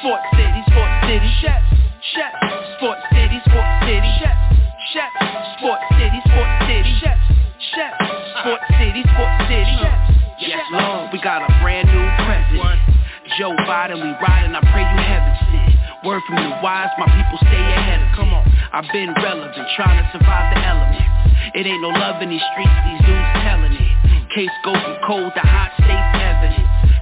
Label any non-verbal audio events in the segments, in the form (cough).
Sports City, Sport City, Chefs, Chefs. Sports City, Sport City, Chefs, Chefs. Sports City, Sports City, Chefs, Chefs. Sports City, Sports City, Chefs. Yes, Lord, we got a brand new president. Joe Biden, we riding, I pray you heaven sent. Word from the wise, my people stay ahead of Come on, I've been relevant, trying to survive the elements. It ain't no love in these streets, these dudes telling it. Hmm. Case go from cold to hot, evidence.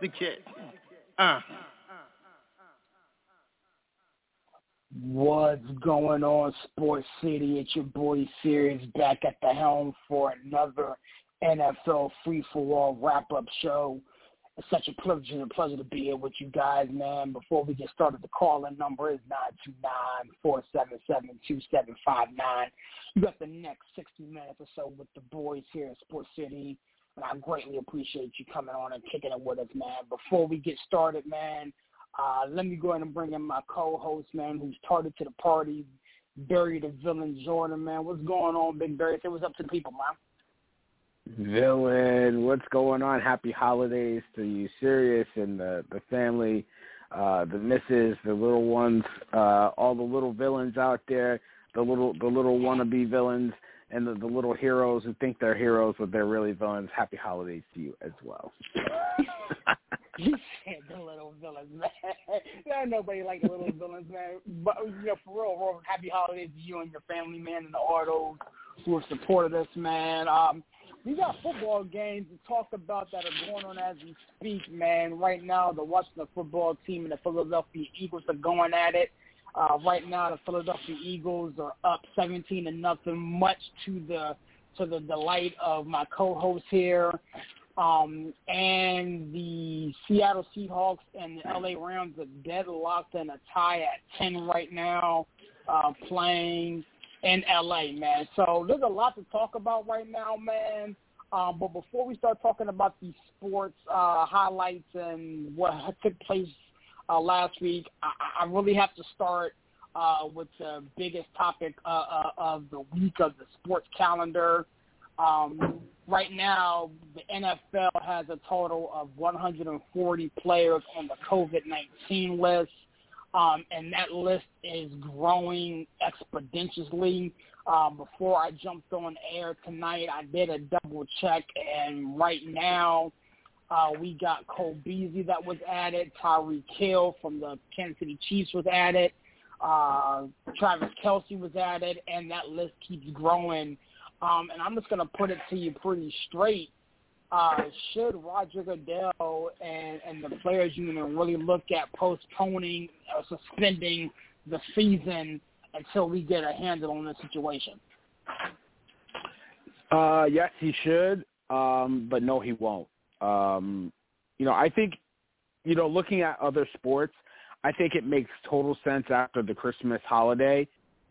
Woo! Connecticut. Uh. What's going on, Sports City? It's your boy Serious back at the helm for another NFL Free for All wrap up show. It's such a and a pleasure to be here with you guys, man. Before we get started, the call-in number is nine two nine four seven seven two seven five nine. You got the next 60 minutes or so with the boys here at Sports City. And I greatly appreciate you coming on and kicking it with us, man. Before we get started, man, uh, let me go ahead and bring in my co-host, man, who's tardy to the party, Barry the Villain Jordan, man. What's going on, Big Barry? Say what's up to the people, man. Villain, what's going on? Happy holidays to you, Serious, and the, the family, uh, the misses, the little ones, uh, all the little villains out there, the little the little wannabe villains and the, the little heroes who think they're heroes but they're really villains. Happy holidays to you as well. (laughs) you said the little villains, man. There ain't nobody like the little villains, man. But you know, for real, real, happy holidays to you and your family, man, and the Ardos who have supported us, man. Um, we got football games to talk about that are going on as we speak, man. Right now, the Washington football team and the Philadelphia Eagles are going at it. Uh, right now, the Philadelphia Eagles are up 17 to nothing, much to the to the delight of my co-host here. Um, and the Seattle Seahawks and the LA Rams are deadlocked in a tie at 10 right now, uh, playing in LA, man. So there's a lot to talk about right now, man. Um, but before we start talking about the sports uh, highlights and what took place uh, last week. I, I really have to start uh, with the biggest topic uh, uh, of the week of the sports calendar. Um, right now, the NFL has a total of 140 players on the COVID-19 list, um, and that list is growing exponentially. Um, before I jumped on air tonight, I did a double check, and right now uh, we got Cole Beasley that was added. Tyreek Hill from the Kansas City Chiefs was added. Uh, Travis Kelce was added, and that list keeps growing. Um, and I'm just going to put it to you pretty straight. Uh, should Roger Goodell and, and the players union really look at postponing or suspending the season until we get a handle on the situation? Uh, yes, he should, um, but no, he won't. Um, you know, I think, you know, looking at other sports, I think it makes total sense after the Christmas holiday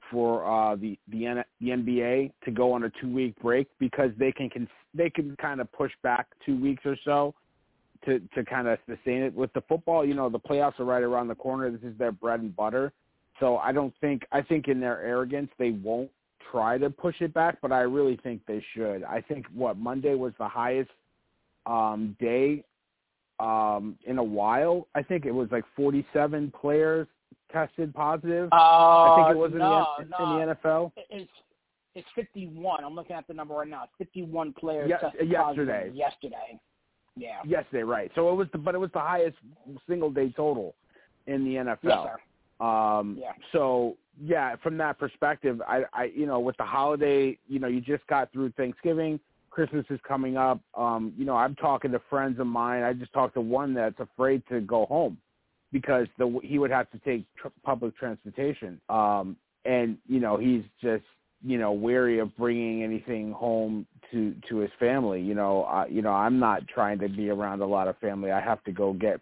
for uh, the the, N- the NBA to go on a two week break because they can, can they can kind of push back two weeks or so to to kind of sustain it. With the football, you know, the playoffs are right around the corner. This is their bread and butter. So I don't think I think in their arrogance they won't try to push it back, but I really think they should. I think what Monday was the highest um, day um, in a while. I think it was like 47 players tested positive. Uh, I think it was in, the, no. in the NFL. It's it's 51. I'm looking at the number right now. It's 51 players Ye- tested yesterday. positive yesterday. Yeah. Yesterday, right? So it was, the, but it was the highest single day total. in the NFL. Yes, sir. Um, Yeah. So yeah, from that perspective, I, I, you know, with the holiday, you know, you just got through Thanksgiving, Christmas is coming up. Um, you know, I'm talking to friends of mine. I just talked to one that's afraid to go home because the he would have to take tr- public transportation. Um, and you know, he's just you know wary of bringing anything home to to his family. You know, uh, you know, I'm not trying to be around a lot of family. I have to go get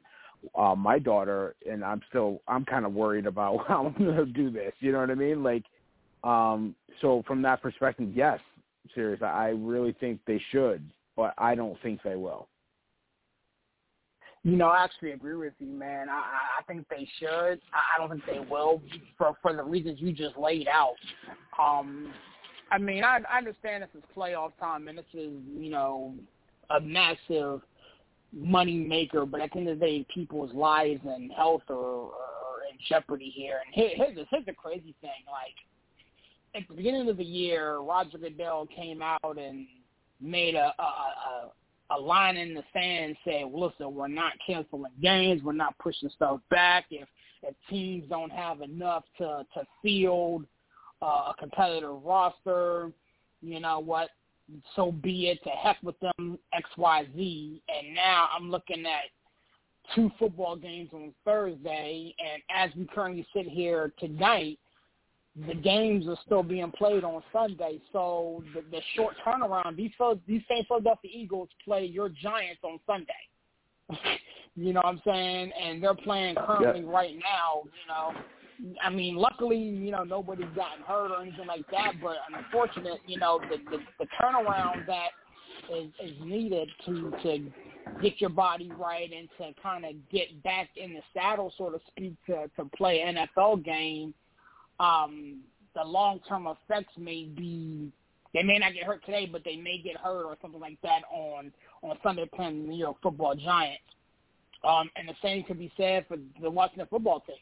uh, my daughter, and I'm still I'm kind of worried about (laughs) how I'm going to do this. You know what I mean? Like, um, so from that perspective, yes, serious. I really think they should, but I don't think they will. You know, I actually agree with you, man. I, I- think they should. I I don't think they will for for the reasons you just laid out. Um, I mean, I, I understand this is playoff time and this is you know a massive money maker, but at the end of the day, people's lives and health are, are in jeopardy here. And here, here's the, here's the crazy thing: like at the beginning of the year, Roger Goodell came out and made a a, a a line in the sand saying, listen, we're not canceling games, we're not pushing stuff back. If if teams don't have enough to to field uh, a competitive roster, you know what? So be it. To heck with them, X Y Z. And now I'm looking at two football games on Thursday, and as we currently sit here tonight, the games are still being played on Sunday. So the, the short turnaround, these Phil- these same Philadelphia Eagles play your Giants on Sunday. (laughs) you know what I'm saying? And they're playing currently right now. You know, I mean, luckily, you know, nobody's gotten hurt or anything like that. But unfortunate, you know, the the, the turnaround that is, is needed to to get your body right and to kind of get back in the saddle, so to speak, to to play NFL game um, the long term effects may be they may not get hurt today, but they may get hurt or something like that on on Sunday playing the New York Football Giants. Um, and the same could be said for the Washington football team.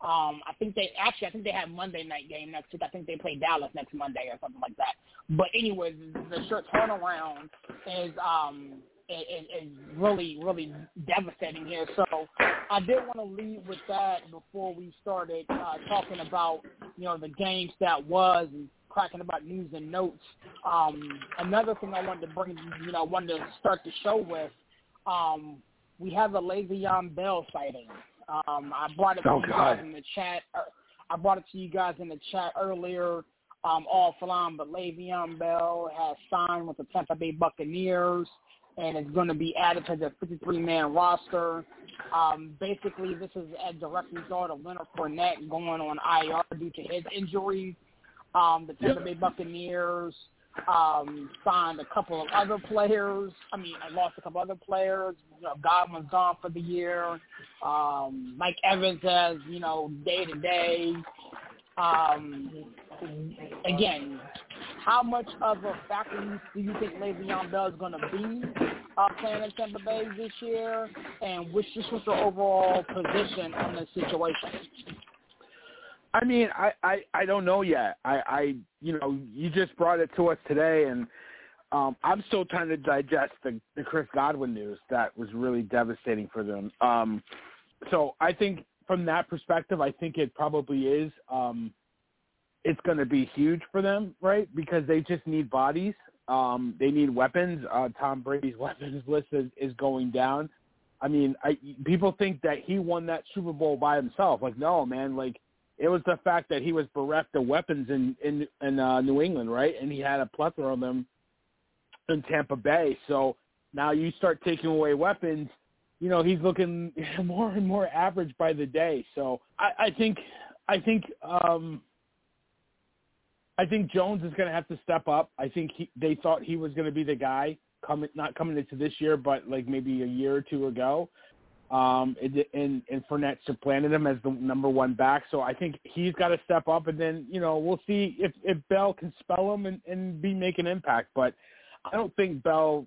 Um, I think they actually I think they have Monday night game next week. I think they play Dallas next Monday or something like that. But anyways, the short turnaround is um is, is really really devastating here. So I did want to leave with that before we started uh, talking about you know the games that was and cracking about news and notes. Um, another thing I wanted to bring you know I wanted to start the show with. Um, we have a Le'Veon Bell sighting. Um, I brought it to Oh, you God. guys in the chat. uh, I brought it to you guys in the chat earlier um, offline, but Le'Veon Bell has signed with the Tampa Bay Buccaneers and is going to be added to the 53-man roster. Um, basically, this is a direct result of Leonard Fournette going on IR due to his injury. Um, the Tampa Bay Buccaneers um, signed a couple of other players. I mean, I lost a couple other players. You know, Godwin's gone for the year. Um, Mike Evans has, you know, day to day. Um, again, how much of a factor do you think Le'Veon Bell is going to be uh, playing in Tampa Bay this year? And which just what's your overall position on this situation? I mean, I, I, I don't know yet. I, I, you know, you just brought it to us today, and um, I'm still trying to digest the, the Chris Godwin news that was really devastating for them. Um, so I think from that perspective, I think it probably is. Um, it's going to be huge for them, right? Because they just need bodies. Um, they need weapons. Uh, Tom Brady's (laughs) weapons list is, is going down. I mean, I, people think that he won that Super Bowl by himself. Like, no, man. Like, it was the fact that he was bereft of weapons in in, in uh, New England, right? And he had a plethora of them in Tampa Bay. So now you start taking away weapons. You know, he's looking (laughs) more and more average by the day. So I, I think, I think, um, I think Jones is going to have to step up. I think he, they thought he was going to be the guy coming, not coming into this year, but like maybe a year or two ago. Um, and, and, and Fournette supplanted him as the number one back. So I think he's got to step up and then, you know, we'll see if, if Bell can spell him and, and be make an impact. But I don't think Bell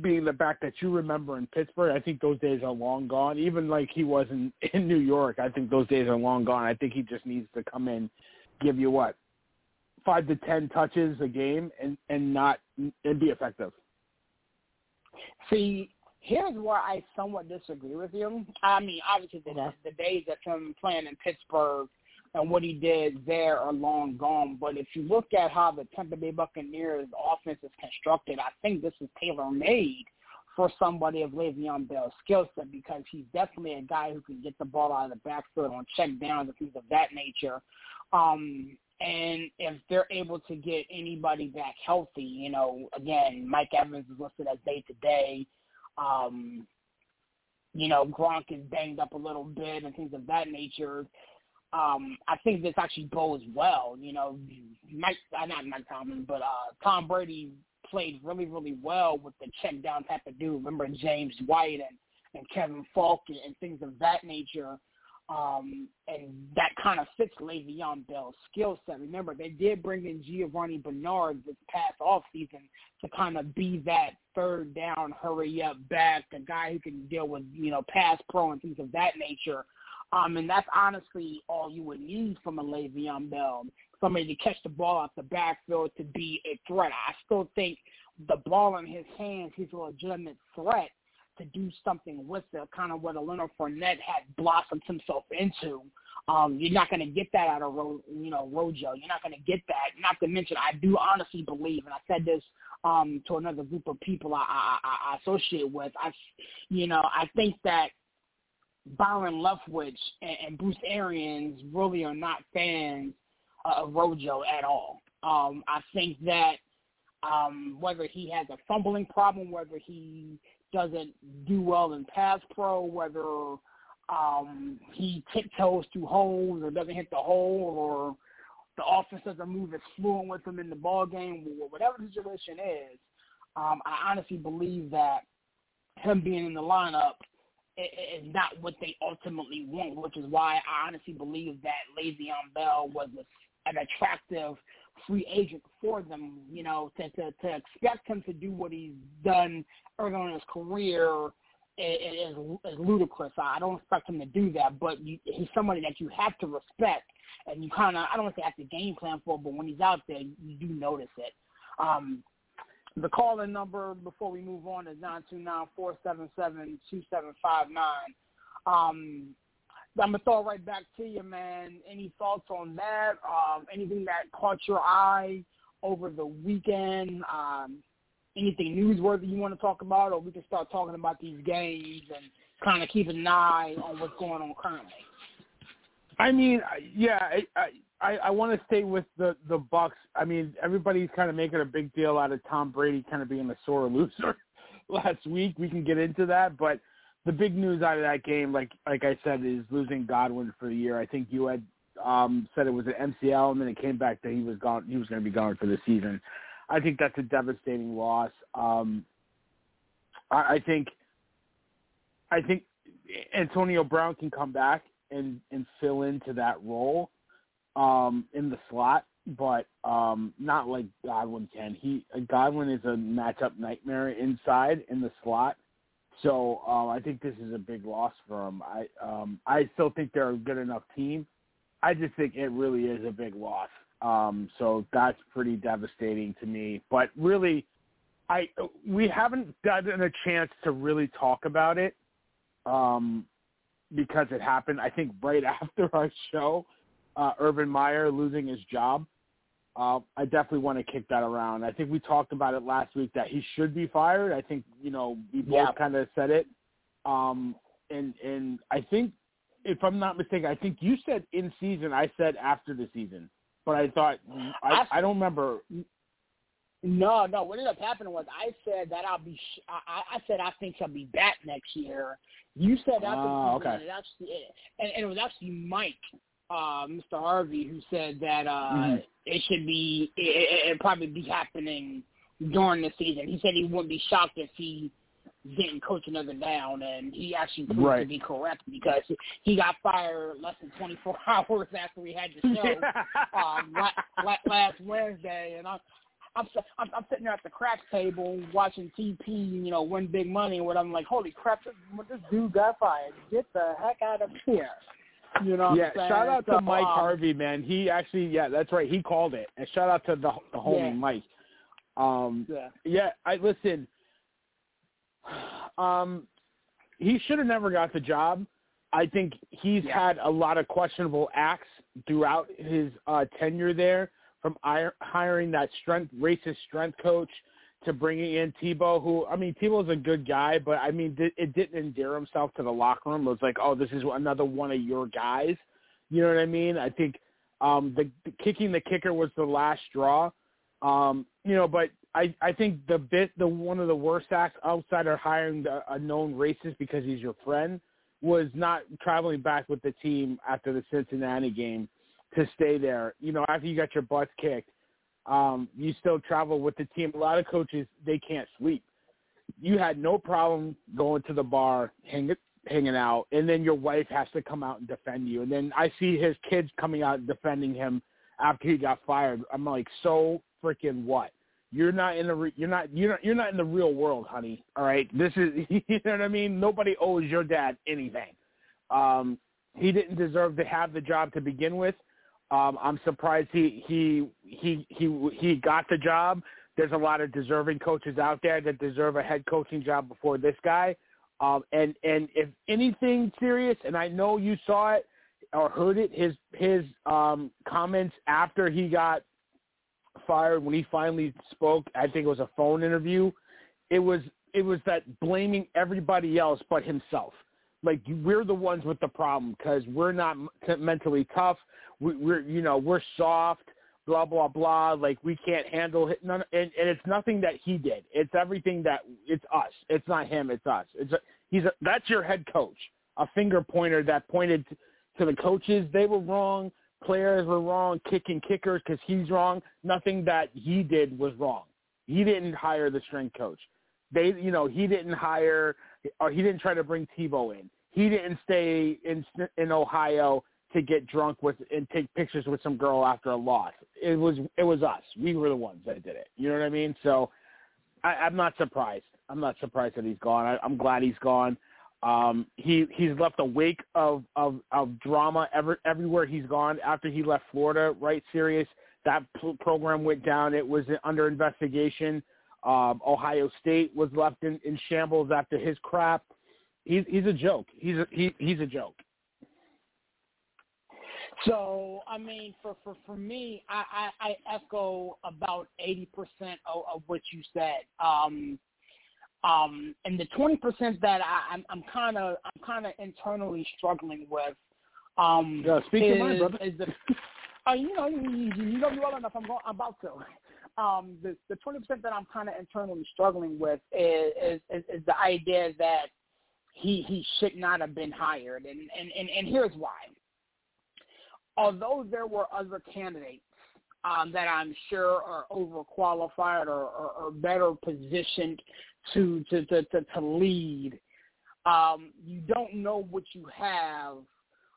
being the back that you remember in Pittsburgh, I think those days are long gone. Even like he was in, (laughs) in New York, I think those days are long gone. I think he just needs to come in, give you what, five to ten touches a game and, and not and be effective. See, Here's where I somewhat disagree with you. I mean, obviously the, the days of him playing in Pittsburgh and what he did there are long gone. But if you look at how the Tampa Bay Buccaneers offense is constructed, I think this is tailor made for somebody of Le'Veon Bell's skill set because he's definitely a guy who can get the ball out of the backfield on check downs and things of that nature. Um, and if they're able to get anybody back healthy, you know, again, Mike Evans is listed as day to day. Um, you know, Gronk is banged up a little bit and things of that nature. Um, I think this actually bodes well. You know, Mike, uh, not Mike Tomlin, but uh, Tom Brady played really, really well with the check down type of dude. Remember James White and, and Kevin Faulk and, and things of that nature. Um, and that kind of fits Le'Veon Bell's skill set. Remember, they did bring in Giovani Bernard this past off season to kind of be that third down, hurry up back, the guy who can deal with, you know, pass pro and things of that nature. Um, and that's honestly all you would need from a Le'Veon Bell, somebody to catch the ball out the backfield to be a threat. I still think the ball in his hands, he's a legitimate threat to do something with it, kind of what a Leonard Fournette had blossomed himself into. Um, you're not going to get that out of Ro- you know Rojo. You're not going to get that. Not to mention, I do honestly believe, and I said this um, to another group of people I, I, I associate with. I, you know, I think that Byron Leftwich and, and Bruce Arians really are not fans of Rojo at all. Um, I think that um, whether he has a fumbling problem, whether he doesn't do well in pass pro, whether um, he tiptoes through holes or doesn't hit the hole, or the offense doesn't move as fluent with him in the ball game, or whatever the situation is. Um, I honestly believe that him being in the lineup is not what they ultimately want, which is why I honestly believe that Le'Veon Bell was an attractive free agent for them. You know, to, to to expect him to do what he's done early on in his career is, is is ludicrous. I don't expect him to do that, but you, he's somebody that you have to respect, and you kind of I don't want to say have to game plan for, but when he's out there, you do notice it. Um, the call-in number before we move on is nine two nine four seven seven two seven five nine. Um, I'm gonna throw it right back to you, man. Any thoughts on that? Um, anything that caught your eye over the weekend? Um, anything newsworthy you want to talk about, or we can start talking about these games and kind of keep an eye on what's going on currently. I mean, yeah, I I, I want to stay with the the Bucks. I mean, everybody's kind of making a big deal out of Tom Brady kind of being a sore loser (laughs) last week. We can get into that, but the big news out of that game, like like I said, is losing Godwin for the year. I think you had um, said it was an MCL, and then it came back that he was gone. He was going to be gone for the season. I think that's a devastating loss. Um, I, I think I think Antonio Brown can come back and and fill into that role um, in the slot, but um, not like Godwin can. He Godwin is a matchup nightmare inside in the slot. So um, I think this is a big loss for them. I um, I still think they're a good enough team. I just think it really is a big loss. Um, so that's pretty devastating to me. But really, I we haven't gotten a chance to really talk about it um, because it happened. I think right (laughs) after our show, uh, Urban Meyer losing his job uh, I definitely want to kick that around. I think we talked about it last week that he should be fired. I think you know we both yeah. kind of said it, um, and and I think if I'm not mistaken, I think you said in season. I said after the season, but I thought I, I don't remember. No, no. What ended up happening was I said that I'll be. Sh- I, I said I think he'll be back next year. You said after oh, the season, okay. and, it actually, and, and it was actually Mike uh, Mr. Harvey who said that uh, mm-hmm. it should be it, it probably be happening during the season. He said he wouldn't be shocked if he didn't coach another down, and he actually proved right. to be correct because he got fired less than 24 (laughs) hours after we had the show um, la- la- last Wednesday, and I. I'm, I'm I'm sitting there at the craps table watching TP, you know, win big money, and what I'm like, holy crap, this, this dude got fired. Get the heck out of here. You know. yeah. Shout out to Mike um, Harvey, man. He actually, yeah, that's right. He called it. And shout out to the, the homie Yeah. Mike. Um, Yeah. yeah. I listen. Um, he should have never got the job. I think he's Yeah. had a lot of questionable acts throughout his uh, tenure there, from ir- hiring that strength racist strength coach to bringing in Tebow, who I mean Tebow's a good guy, but I mean it didn't endear himself to the locker room. It was like, oh, this is another one of your guys. You know what I mean? I think um, the, the kicking the kicker was the last straw. Um, you know, but I I think the bit the one of the worst acts outside of hiring the, a known racist because he's your friend was not traveling back with the team after the Cincinnati game to stay there. You know, after you got your butts kicked, um, you still travel with the team. A lot of coaches they can't sleep. You had no problem going to the bar, hanging hanging out, and then your wife has to come out and defend you. And then I see his kids coming out defending him after he got fired. I'm like, so freaking what? You're not in the re- you're not you're not you're not in the real world, honey. All right, this is (laughs) you know what I mean. Nobody owes your dad anything. Um, he didn't deserve to have the job to begin with. Um, I'm surprised he he he he he got the job. There's a lot of deserving coaches out there that deserve a head coaching job before this guy. Um, and and if anything serious, and I know you saw it or heard it, his his um, comments after he got fired when he finally spoke. I think it was a phone interview. It was it was that blaming everybody else but himself. Like we're the ones with the problem because we're not mentally tough. We, we're you know we're soft. Blah blah blah. Like we can't handle it. None, and, and it's nothing that he did. It's everything that it's us. It's not him. It's us. It's a, he's a, that's your head coach. A finger pointer that pointed to, the coaches. They were wrong. Players were wrong. Kicking kickers because he's wrong. Nothing that he did was wrong. He didn't hire the strength coach. They, you know, he didn't hire or he didn't try to bring Tebow in. He didn't stay in in Ohio to get drunk with and take pictures with some girl after a loss. It was it was us. We were the ones that did it. You know what I mean? So I, I'm not surprised. I'm not surprised that he's gone. I, I'm glad he's gone. Um, he he's left a wake of of, of drama ever everywhere he's gone after he left Florida. Right, serious. That p- program went down. It was under investigation. Um, Ohio State was left in, in shambles after his crap. He's he's a joke. He's a, he he's a joke. So I mean, for for for me, I I, I echo about eighty percent of, of what you said. Um, um, and the twenty percent that I, I'm I'm kind of I'm kind of internally struggling with. Um, Yeah, speak your is, mind, brother. is the, uh, you know, you, you, you know me well enough. I'm going, I'm about to. Um, the the twenty percent that I'm kind of internally struggling with is, is is is the idea that he he should not have been hired, and and and, and here's why although there were other candidates um, that I'm sure are overqualified or, or, or better positioned to to to, to, to lead, um, you don't know what you have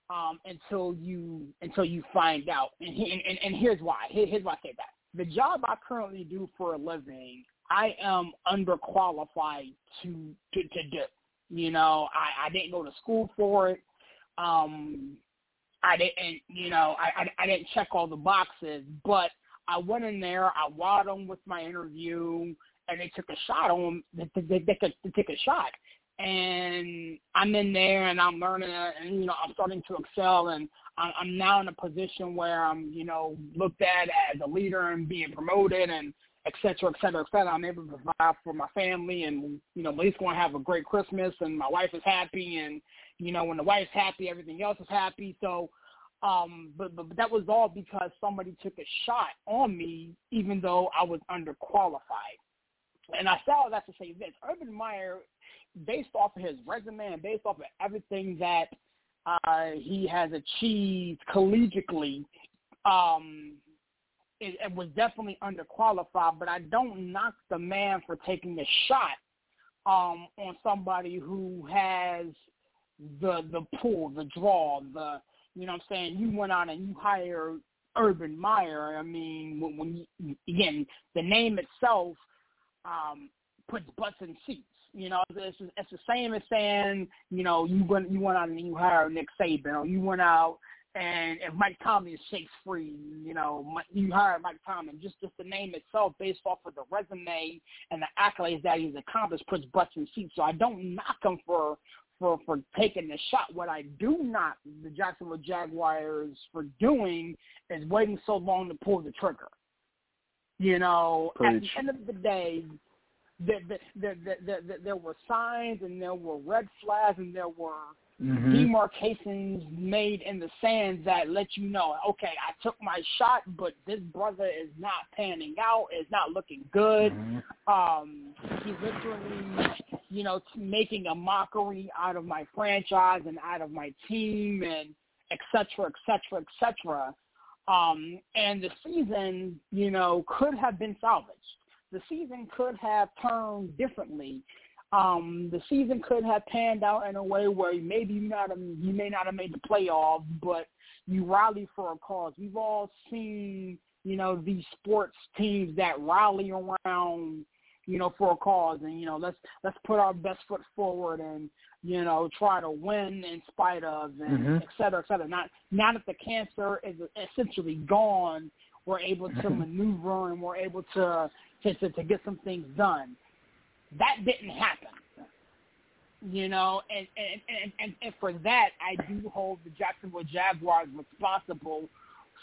um, until you until you find out. And, he, and, and here's why. Here's why I say that. The job I currently do for a living, I am underqualified to to, to do. You know, I, I didn't go to school for it. Um, I didn't, you know, I, I I didn't check all the boxes, but I went in there, I wowed them with my interview, and they took a shot on they, they, they, could, they took a shot, and I'm in there and I'm learning, and you know, I'm starting to excel, and I'm, I'm now in a position where I'm, you know, looked at as a leader and being promoted, and et cetera, et cetera, et cetera. I'm able to provide for my family, and you know, at least going to have a great Christmas, and my wife is happy, and you know, when the wife's happy, everything else is happy. So, um, but, but, that was all because somebody took a shot on me, even though I was underqualified. And I saw that to say this: Urban Meyer, based off of his resume and based off of everything that uh, he has achieved collegiately, um, it, it was definitely underqualified. But I don't knock the man for taking a shot um, on somebody who has the the pull, the draw, the you know what I'm saying. You went out and you hired Urban Meyer. I mean, when, when you, again the name itself um, puts butts in seats. You know, it's, it's the same as saying, you know, you went you went out and you hired Nick Saban, or you went out And if Mike Tomlin shakes free, you know, you hire Mike Tomlin. Just just the name itself, based off of the resume and the accolades that he's accomplished, puts butts in seats. So I don't knock him for for for taking the shot. What I do not the Jacksonville Jaguars for doing is waiting so long to pull the trigger. You know, Preach. at the end of the day, there, there, there, there, there were signs and there were red flags and there were Mm-hmm. demarcations made in the sand that let you know, okay, I took my shot, but this brother is not panning out, is not looking good. Mm-hmm. Um, he's literally, you know, making a mockery out of my franchise and out of my team and et cetera, et cetera, et cetera. Um, and the season, you know, could have been salvaged. The season could have turned differently um, the season could have panned out in a way where maybe you not you may not have made the playoffs, but you rally for a cause. We've all seen, you know, these sports teams that rally around, you know, for a cause, and you know, let's let's put our best foot forward and you know try to win in spite of, and Mhm. et cetera, et cetera. Not now that the cancer is essentially gone, we're able to maneuver and we're able to to, to, to get some things done that didn't happen. You know, and and, and and and for that, I do hold the Jacksonville Jaguars responsible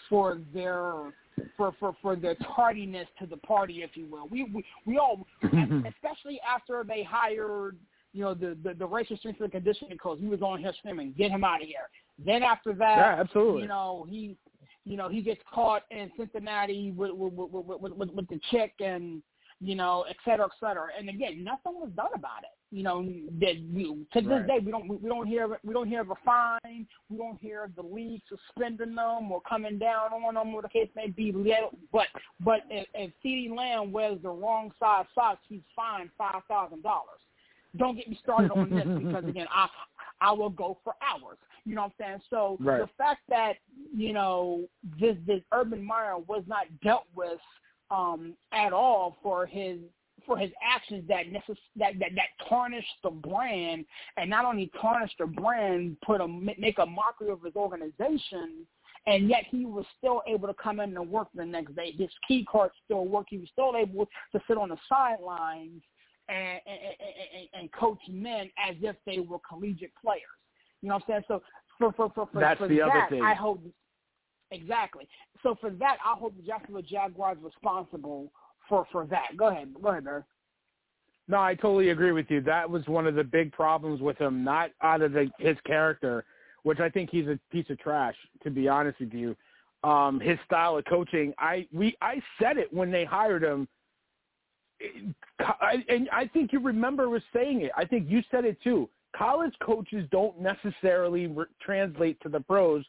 for their for for for their tardiness to the party, if you will. We we, we all, (laughs) especially after they hired, you know, the the, the racial strength and conditioning coach. He was on here screaming, "Get him out of here!" Then after that, Yeah, absolutely. you know, he you know he gets caught in Cincinnati with with with, with, with, with the chick and you know, et cetera, et cetera. And again, nothing was done about it. You know, that we, to this Right. day we don't we don't hear we don't hear of a fine, we don't hear of the league suspending them or coming down on them, or the case may be. But but if, if CeeDee Lamb wears the wrong size socks, he's fined five thousand dollars. Don't get me started on this (laughs) because again, I I will go for hours. You know what I'm saying? So Right. the fact that you know this this Urban Meyer was not dealt with um, at all for his for his actions that necess- that, that that tarnished the brand, and not only tarnished the brand, put a make a mockery of his organization, and yet he was still able to come in and work the next day. His key card still worked. He was still able to sit on the sidelines and and, and, and coach men as if they were collegiate players. You know what I'm saying? So for for for, for, That's for the other that, thing. I hold exactly. So for that, I hold the Jacksonville Jaguars responsible for for that. Go ahead, go ahead, Barry. No, I totally agree with you. That was one of the big problems with him, not out of the, his character, which I think he's a piece of trash, to be honest with you. Um, his style of coaching, I we I said it when they hired him, I, and I think you remember was saying it. I think you said it too. College coaches don't necessarily re- translate to the pros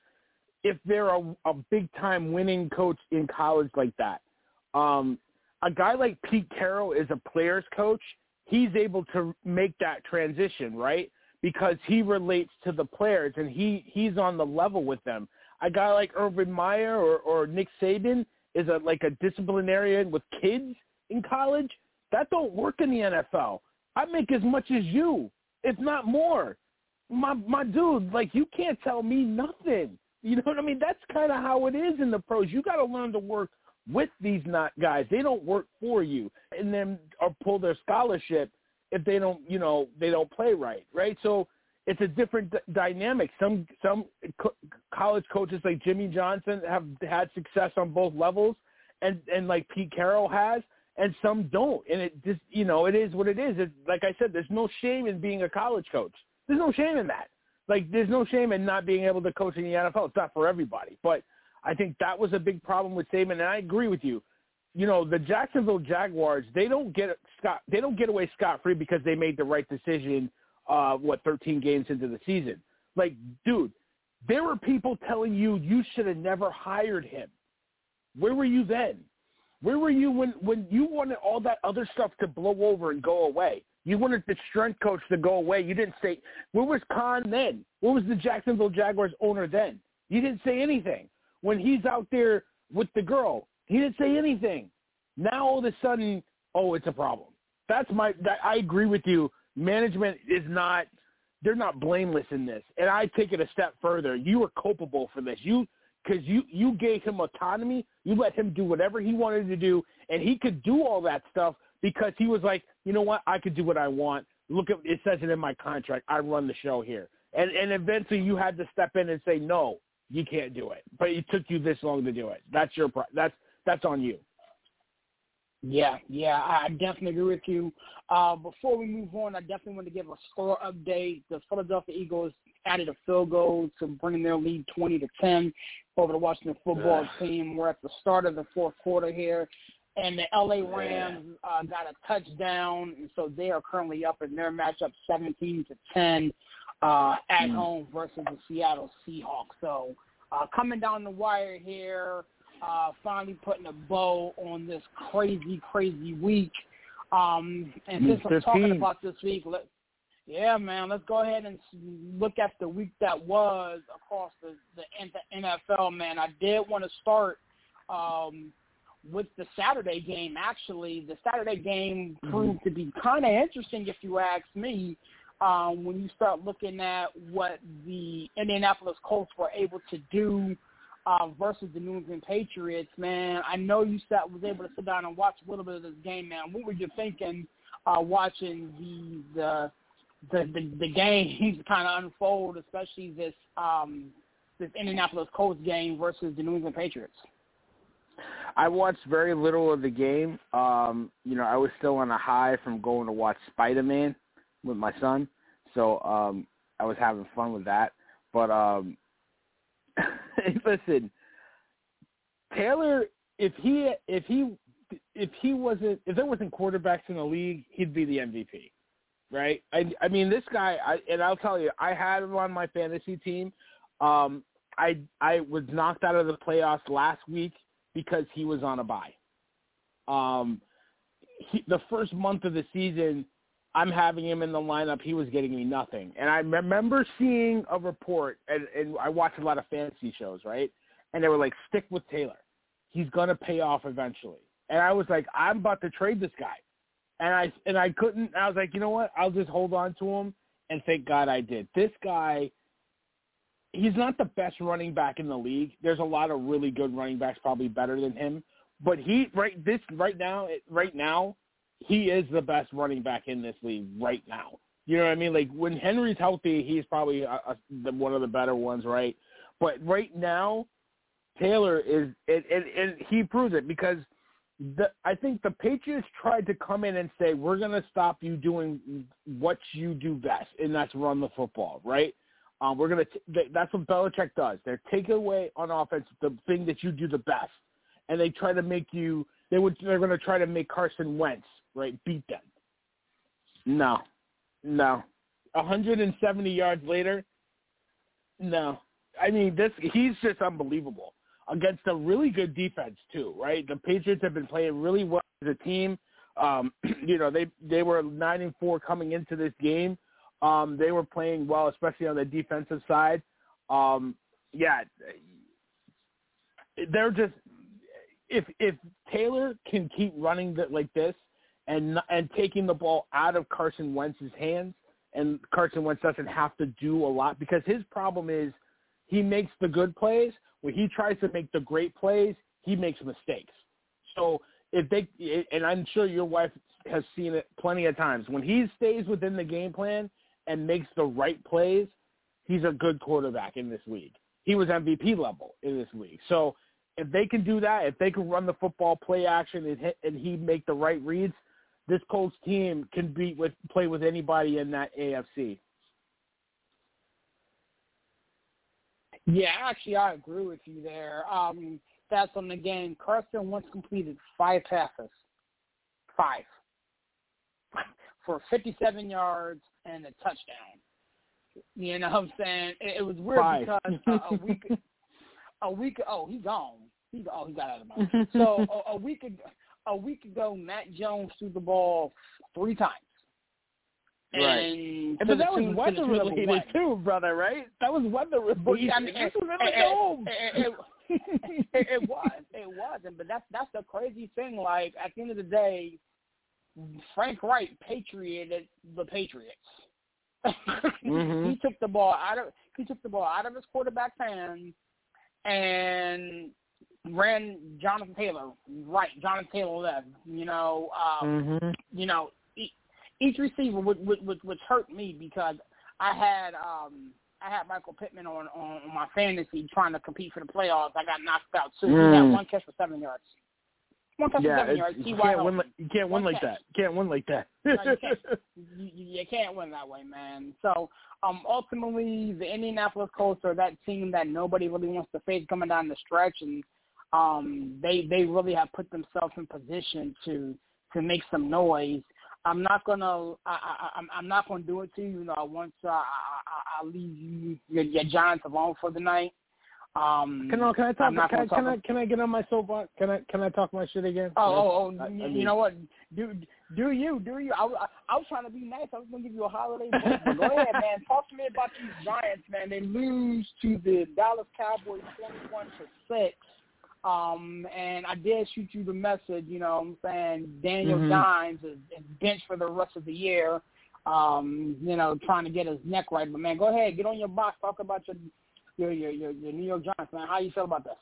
if they're a, a big time winning coach in college like that. Um, a guy like Pete Carroll is a player's coach. He's able to make that transition, right? Because he relates to the players and he he's on the level with them. A guy like Urban Meyer or, or Nick Saban is a like a disciplinarian with kids in college. That don't work in the NFL. I make as much as you, if not more. My my dude, like you can't tell me nothing. You know what I mean? That's kind of how it is in the pros. You got to learn to work with these not guys. They don't work for you, and then or pull their scholarship if they don't, you know, they don't play right, right? So it's a different d- dynamic. Some some co- college coaches like Jimmy Johnson have had success on both levels, and and like Pete Carroll has, and some don't. And it just, you know, it is what it is. It, like I said, there's no shame in being a college coach. There's no shame in that. Like there's no shame in not being able to coach in the NFL. It's not for everybody, but I think that was a big problem with Saban, and I agree with you. You know, the Jacksonville Jaguars, they don't get scot they don't get away scot free because they made the right decision. Uh, what 13 games into the season? Like, dude, there were people telling you you should have never hired him. Where were you then? Where were you when when you wanted all that other stuff to blow over and go away? You wanted the strength coach to go away. You didn't say where was Khan then? Where was the Jacksonville Jaguars owner then? You didn't say anything when he's out there with the girl. He didn't say anything. Now all of a sudden, oh, it's a problem. That's my. That, I agree with you. Management is not they're not blameless in this. And I take it a step further. You were culpable for this. You because you you gave him autonomy. You let him do whatever he wanted to do, and he could do all that stuff because he was like, you know what, I could do what I want. Look at it says it in my contract. I run the show here, and and eventually you had to step in and say no, you can't do it. But it took you this long to do it. That's your that's that's on you. Yeah, yeah, I definitely agree with you. Uh, before we move on, I definitely want to give a score update. The Philadelphia Eagles added a field goal to bring their lead 20 to 10 over the Washington football team. We're at the start of the fourth quarter here, and the LA Rams uh, got a touchdown, and so they are currently up in their matchup 17 to 10 uh, at mm. home versus the Seattle Seahawks. So uh, coming down the wire here uh, finally putting a bow on this crazy, crazy week. Um, and since I'm talking about this week, let yeah, man, let's go ahead and look at the week that was across the the NFL. Man, I did want to start um, with the Saturday game. Actually, the Saturday game mm-hmm. proved mm-hmm. to be kind of interesting, if you ask me. Um, when you start looking at what the Indianapolis Colts were able to do uh, versus the New England Patriots, man. I know you sat was able to sit down and watch a little bit of this game, man. What were you thinking uh, watching the the the the, the games (laughs) kind of unfold, especially this um, this Indianapolis Colts game versus the New England Patriots? I watched very little of the game. Um, you know, I was still on a high from going to watch Spider Man with my son, so um, I was having fun with that. But um, (laughs) listen, Taylor, if he if he if he wasn't if there wasn't quarterbacks in the league, he'd be the MVP, right? I I mean this guy, I, and I'll tell you, I had him on my fantasy team. Um, I I was knocked out of the playoffs last week because he was on a bye. Um, he, the first month of the season, I'm having him in the lineup. He was getting me nothing. And I remember seeing a report, and, and I watch a lot of fantasy shows, right? And they were like, stick with Taylor. He's going to pay off eventually. And I was like, I'm about to trade this guy. And I and I couldn't. I was like, you know what? I'll just hold on to him. And thank God I did. This guy, he's not the best running back in the league. There's a lot of really good running backs, probably better than him. But he right this right now right now he is the best running back in this league right now. You know what I mean? Like when Henry's healthy, he's probably a, a, the, one of the better ones, right? But right now, Taylor is, and, and, and he proves it because the, I think the Patriots tried to come in and say, we're going to stop you doing what you do best, and that's run the football, right? Um, we're going to, that's what Belichick does. They're taking away on offense the thing that you do the best, and they try to make you, they would, they're to try to make Carson Wentz right, beat them. No, no. 170 yards later, no. I mean, this he's just unbelievable against a really good defense too, right? The Patriots have been playing really well as a team. Um, (clears throat) you know, they they were nine and four coming into this game. Um, they were playing well, especially on the defensive side. Um, yeah, they're just if if Taylor can keep running the, like this and and taking the ball out of Carson Wentz's hands, and Carson Wentz doesn't have to do a lot because his problem is he makes the good plays. When he tries to make the great plays, he makes mistakes. So if they and I'm sure your wife has seen it plenty of times when he stays within the game plan and makes the right plays, he's a good quarterback in this league. He was MVP level in this league. So if they can do that, if they can run the football play action and, hit, and he make the right reads, this Colts team can beat with play with anybody in that AFC. Yeah, actually, I agree with you there. Um, on the game: Carson Wentz completed five passes, five for 57 yards and a touchdown. You know what I'm saying? It, it was weird five. because uh, a week, (laughs) a week. Oh, he's gone. He oh he got out of my. (laughs) So a, a week ago, a week ago, Mac Jones threw the ball three times. Right. And, but that was weather related too, brother, right? That was weather related. I mean, this was in the dome. It, it, it, it was. It was. And, but that's that's the crazy thing. Like, at the end of the day, Frank Reich patrioted the Patriots. (laughs) Mhm. he took the ball out of he took the ball out of his quarterback's hands and ran Jonathan Taylor right. Jonathan Taylor left. You know, um, Mhm. you know, each receiver would would, would which hurt me because I had um I had Michael Pittman on, on on my fantasy trying to compete for the playoffs. I got knocked out too. He Mm. had one catch for seven yards. One Yeah, seven yards. you can't win. Like, you can't win One like catch. that. You can't win like that. No, you can't. (laughs) you, you can't win that way, man. So um, ultimately, the Indianapolis Colts are that team that nobody really wants to face coming down the stretch, and um, they they really have put themselves in position to to make some noise. I'm not gonna I, I, I'm I'm not gonna do it to you. You know, once uh, I, I I leave you your, your Giants alone for the night. Um, Can I, can I talk? Can I, talk can I can I get on my soapbox? Can I can I talk my shit again? Oh, oh, oh! I- I you, know what? Do do you do you? I, I, I was trying to be nice. I was gonna give you a holiday (laughs) break, but go ahead, man. Talk to me about these Giants, man. They lose to the Dallas Cowboys, twenty-one to six. Um, and I did shoot you the message. You know, what I'm saying Daniel Mhm. Dimes is, is benched for the rest of the year. Um, you know, trying to get his neck right. But man, go ahead, get on your box. Talk about your your your your, your New York Giants, man. How you feel about this?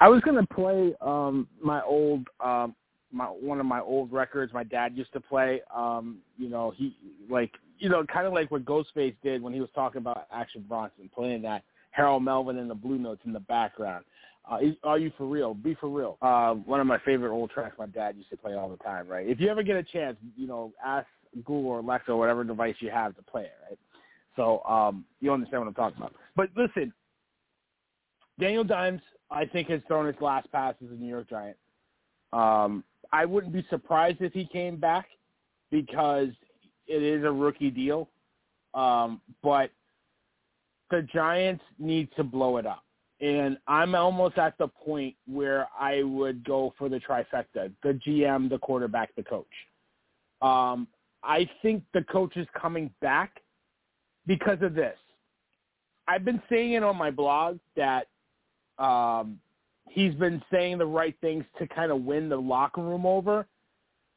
I was gonna play um my old um my one of my old records my dad used to play. Um, you know, he like you know, kinda like what Ghostface did when he was talking about Action Bronson, playing that Harold Melvin and the Blue Notes in the background. Uh, is, are you for real? Be for real. Uh, one of my favorite old tracks my dad used to play all the time, right? If you ever get a chance, you know, ask Google or Alexa or whatever device you have to play it, right? So um, you understand what I'm talking about. But listen, Daniel Dimes, I think, has thrown his last pass as a New York Giant. Um, I wouldn't be surprised if he came back because it is a rookie deal. Um, but the Giants need to blow it up. And I'm almost at the point where I would go for the trifecta, the GM, the quarterback, the coach. Um, I think the coach is coming back because of this. I've been saying it on my blog that um, he's been saying the right things to kind of win the locker room over.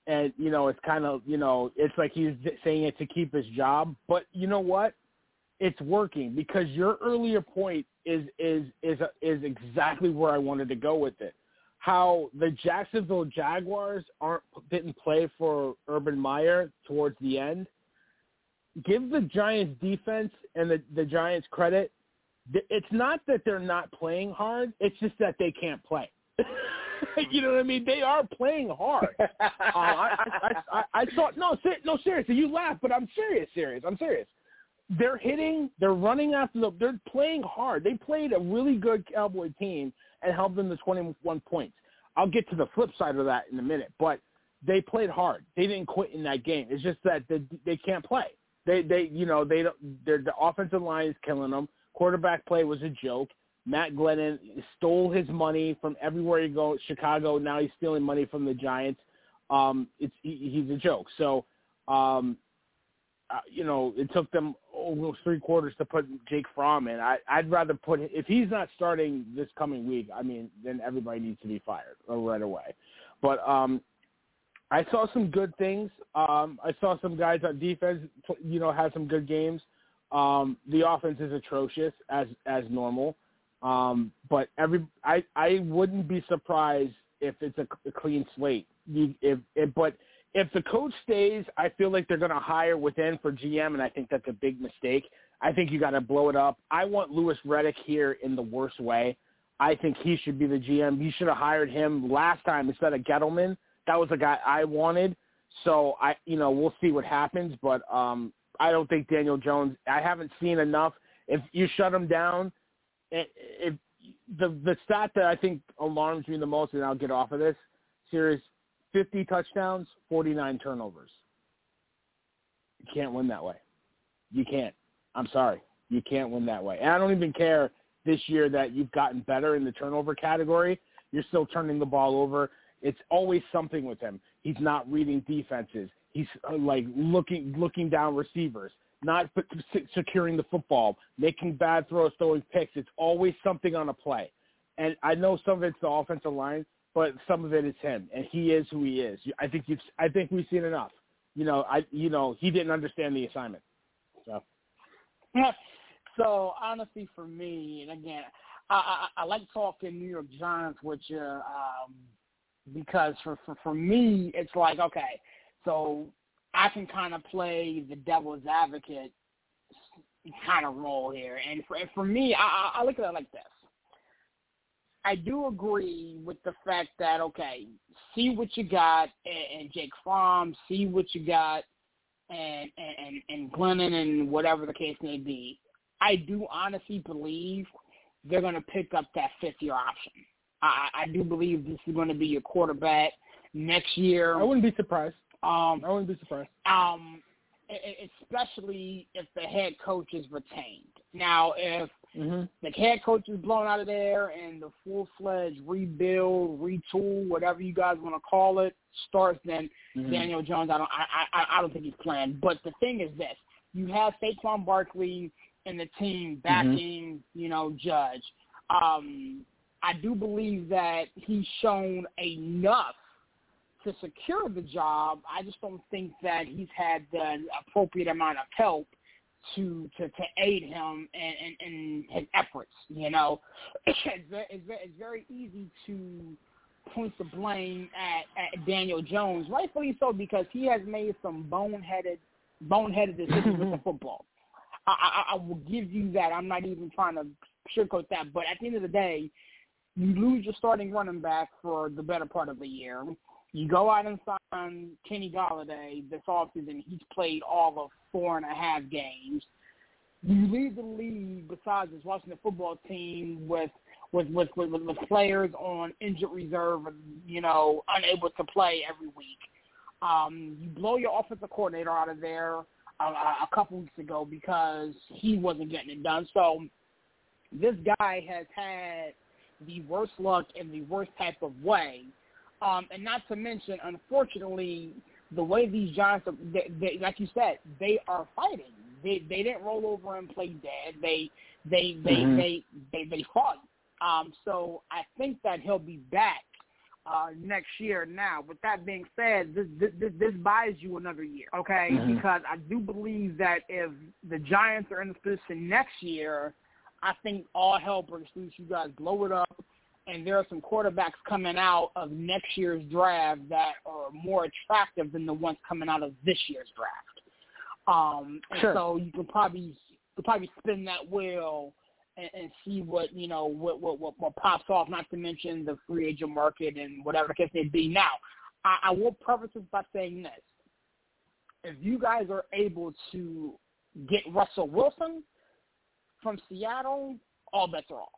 And, you know, it's kind of, you know, it's like he's saying it to keep his job. But you know what? It's working because your earlier point is is is is exactly where I wanted to go with it. How the Jacksonville Jaguars aren't didn't play for Urban Meyer towards the end. Give the Giants defense and the the Giants credit it's not that they're not playing hard. It's just that they can't play. (laughs) you know what I mean? They are playing hard. (laughs) uh, I, I, I, I thought no, ser- no, seriously. You laugh, but I'm serious. Serious. I'm serious. They're hitting. They're running after the. They're playing hard. They played a really good Cowboy team and held them to 21 points. I'll get to the flip side of that in a minute, but they played hard. They didn't quit in that game. It's just that they, they can't play. They they you know they don't. They're, the offensive line is killing them. Quarterback play was a joke. Matt Glennon stole his money from everywhere he goes. Chicago now he's stealing money from the Giants. Um, it's he, he's a joke. So, um, uh, you know, it took them almost three quarters to put Jake Fromm in. I, I'd rather put if he's not starting this coming week. I mean, then everybody needs to be fired right away. But um, I saw some good things. Um, I saw some guys on defense, you know, had some good games. Um, the offense is atrocious as as normal, um, but every I I wouldn't be surprised if it's a, a clean slate. You, if, if but if the coach stays, I feel like they're going to hire within for GM, and I think that's a big mistake. I think you got to blow it up. I want Louis Riddick here in the worst way. I think he should be the GM. You should have hired him last time instead of Gettleman. That was the guy I wanted. So I, you know, we'll see what happens, but um, I don't think Daniel Jones. I haven't seen enough. If you shut him down, if the the stat that I think alarms me the most, and I'll get off of this series: fifty touchdowns, forty nine turnovers. You can't win that way. You can't. I'm sorry, you can't win that way. And I don't even care this year that you've gotten better in the turnover category. You're still turning the ball over. It's always something with him. He's not reading defenses. He's uh, like looking looking down receivers, not securing the football, making bad throws, throwing picks. It's always something on a play. And I know some of it's the offensive line, but some of it is him, and he is who he is. I think you've I think we've seen enough. You know, I you know he didn't understand the assignment. so yeah. (laughs) so honestly, for me, and again, I, I, I like talking New York Giants with you um, because for, for for me, it's like okay, so I can kind of play the devil's advocate kind of role here, and for and for me, I, I look at it like this. I do agree with the fact that okay, see what you got and, Jake Fromm, see what you got and and and Glennon and whatever the case may be. I do honestly believe they're going to pick up that fifth year option. I, I do believe this is going to be your quarterback next year. I wouldn't be surprised. Um, I wouldn't be surprised. Um, especially if the head coach is retained. Now, if mm-hmm. the head coach is blown out of there and the full fledged rebuild, retool, whatever you guys want to call it, starts, then mm-hmm. Daniel Jones, I don't, I, I, I don't think he's playing. But the thing is this: you have Saquon Barkley and the team backing, mm-hmm. you know, Judge. Um, I do believe that he's shown enough to secure the job. I just don't think that he's had the appropriate amount of help to to, to aid him in, in, in his efforts. You know, (clears throat) it's very, it's, very, it's very easy to point the blame at, at Daniel Jones, rightfully so, because he has made some boneheaded boneheaded decisions with the mm-hmm. football. I, I, I will give you that. I'm not even trying to sugarcoat that. But at the end of the day, you lose your starting running back for the better part of the year. You go out and sign Kenny Golladay this offseason. He's played all of four and a half games. You lead the league besides this Washington football team with with with with, with players on injured reserve, and you know, unable to play every week. Um, you blow your offensive coordinator out of there a, a couple weeks ago because he wasn't getting it done. So this guy has had the worst luck in the worst type of way. Um, and not to mention, unfortunately, the way these Giants, are, they, they, like you said, they are fighting. They they didn't roll over and play dead. They they they mm-hmm. they, they they fought. Um, so I think that he'll be back uh, next year. Now, with that being said, this this, this buys you another year, okay? Mm-hmm. Because I do believe that if the Giants are in this position next year, I think all hell breaks loose. You guys blow it up, and there are some quarterbacks coming out of next year's draft that are more attractive than the ones coming out of this year's draft. Um, and sure. so you can probably you probably spin that wheel and, and see what you know what, what what what pops off. Not to mention the free agent market and whatever the case may be. Now, I, I will preface this by saying this: if you guys are able to get Russell Wilson from Seattle, all bets are off.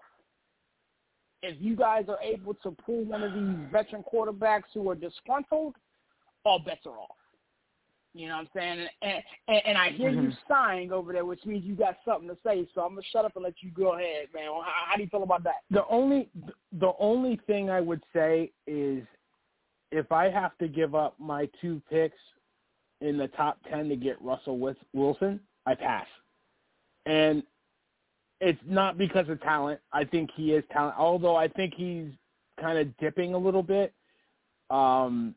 If you guys are able to pull one of these veteran quarterbacks who are disgruntled, all bets are off. You know what I'm saying? And, and, and I hear mm-hmm. you sighing over there, which means you got something to say. So I'm gonna shut up and let you go ahead, man. How, how do you feel about that? The only the only thing I would say is if I have to give up my two picks in the top ten to get Russell Wilson, I pass. And it's not because of talent. I think he is talent, although I think he's kind of dipping a little bit. Um,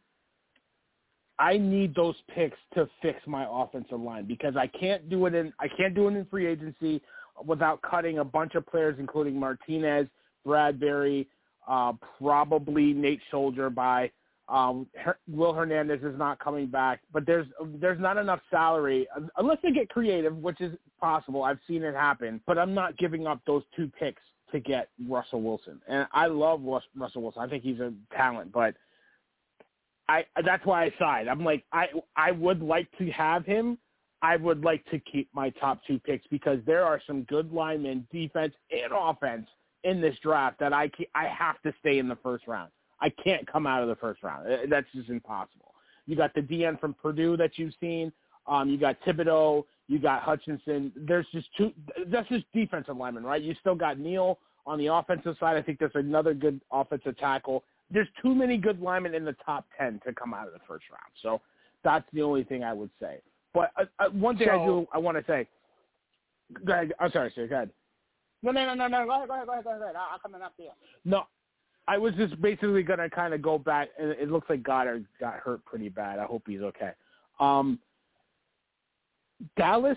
I need those picks to fix my offensive line because I can't do it in I can't do it in free agency without cutting a bunch of players, including Martinez, Bradberry, uh, probably Nate Solder by um, Will Hernandez is not coming back, but there's there's not enough salary unless they get creative, which is possible. I've seen it happen, but I'm not giving up those two picks to get Russell Wilson. And I love Russell Wilson. I think he's a talent, but I that's why I side. I'm like I I would like to have him. I would like to keep my top two picks because there are some good linemen, defense and offense in this draft that I I have to stay in the first round. I can't come out of the first round. Uh, that's just impossible. You got the DN from Purdue that you've seen. Um, you got Thibodeaux. You got Hutchinson. There's just two. That's just defensive linemen, right? You still got Neal on the offensive side. I think there's another good offensive tackle there's too many good linemen in the top ten to come out of the first round. So that's the only thing I would say. But uh, uh, one thing so, I do I want to say. Go ahead. I'm sorry, sir. Go ahead. No, no, no, no, no. Go ahead, go ahead, go ahead, go ahead. I'll come in after you. No, I was just basically to kind of go back. And it looks like Goddard got hurt pretty bad. I hope he's okay. Um, Dallas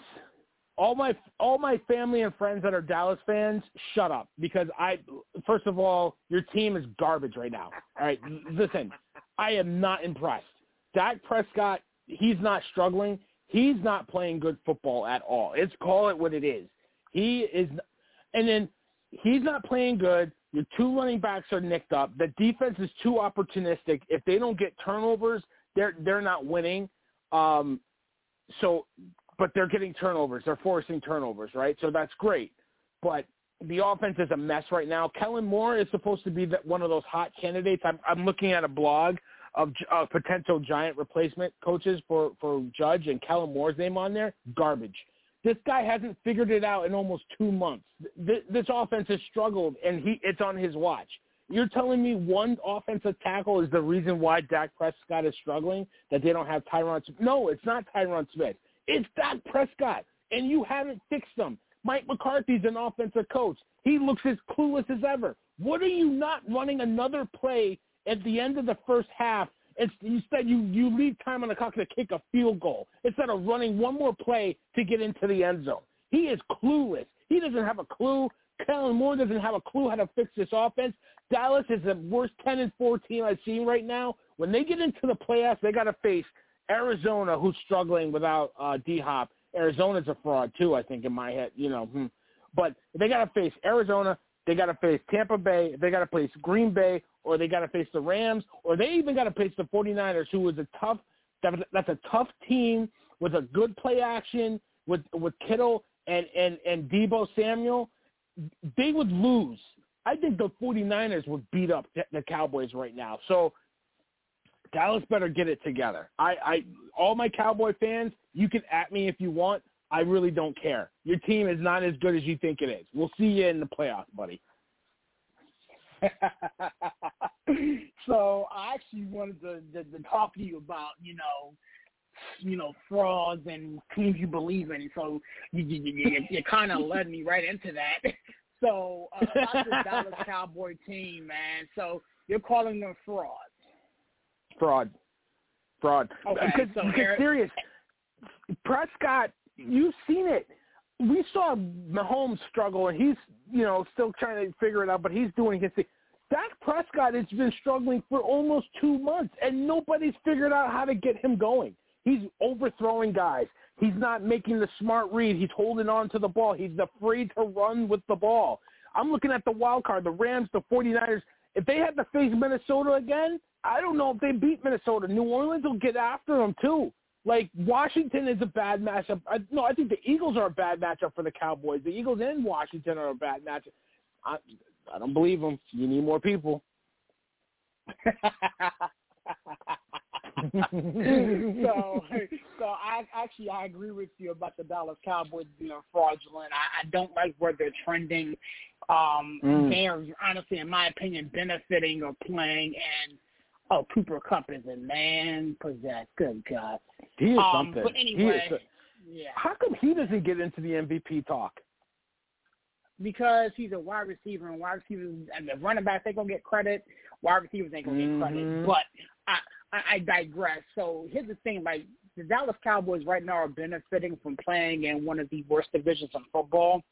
all my all my family and friends that are Dallas fans, shut up because I first of all, your team is garbage right now. All right, listen, I am not impressed. Dak Prescott, he's not struggling. He's not playing good football at all. It's call it what it is. He is, and then he's not playing good. Your two running backs are nicked up. The defense is too opportunistic. If they don't get turnovers, they're they're not winning. Um, so but they're getting turnovers. They're forcing turnovers, right? So that's great. But the offense is a mess right now. Kellen Moore is supposed to be the, one of those hot candidates. I'm, I'm looking at a blog of uh, potential giant replacement coaches for, for Judge and Kellen Moore's name on there. Garbage. This guy hasn't figured it out in almost two months. This, offense has struggled, and he it's on his watch. You're telling me one offensive tackle is the reason why Dak Prescott is struggling, that they don't have Tyron Smith? No, it's not Tyron Smith. It's Dak Prescott, and you haven't fixed them. Mike McCarthy's an offensive coach. He looks as clueless as ever. What are you not running another play at the end of the first half? Instead, you you leave time on the clock to kick a field goal instead of running one more play to get into the end zone. He is clueless. He doesn't have a clue. Kellen Moore doesn't have a clue how to fix this offense. Dallas is the worst 10 and 4 team I've seen right now. When they get into the playoffs, they got to face Arizona, who's struggling without uh, D Hop. Arizona's a fraud too, I think, in my head. You know, hmm. but they got to face Arizona. They got to face Tampa Bay. They got to face Green Bay, or they got to face the Rams, or they even got to face the 49ers, who is a tough. That's a tough team with a good play action with with Kittle and and and Deebo Samuel. They would lose. I think the 49ers would beat up the Cowboys right now. So Dallas better get it together. I, I all my Cowboy fans, you can at me if you want. I really don't care. Your team is not as good as you think it is. We'll see you in the playoffs, buddy. (laughs) so I actually wanted to, to, to talk to you about, you know, you know, frauds and teams you believe in. So you you, you, you kind of led me right into that. (laughs) So uh, about the Dallas (laughs) Cowboy team, man. So you're calling them frauds. Fraud. Fraud. Okay, because, so Eric, serious. Prescott, you've seen it. We saw Mahomes struggle, and he's you know still trying to figure it out, but he's doing his thing. Dak Prescott has been struggling for almost two months, and nobody's figured out how to get him going. He's overthrowing guys. He's not making the smart read. He's holding on to the ball. He's afraid to run with the ball. I'm looking at the wild card, the Rams, the 49ers. If they had to face Minnesota again, I don't know if they beat Minnesota. New Orleans will get after them too. Like Washington is a bad matchup. I, no, I think the Eagles are a bad matchup for the Cowboys. The Eagles and Washington are a bad matchup. I, I don't believe them. You need more people. (laughs) so, so I actually I agree with you about the Dallas Cowboys being fraudulent. I, I don't like where they're trending. Um, Mm. They are honestly, in my opinion, benefiting or playing. And oh, Cooper Kupp is a man possessed. Good God. He is Um, something. but anyway, is, yeah, how come he doesn't get into the MVP talk? because he's a wide receiver, and wide receivers and the running backs they gonna get credit. Wide receivers ain't gonna get Mhm. credit. But I, I, I digress. So here's the thing: like the Dallas Cowboys right now are benefiting from playing in one of the worst divisions in football.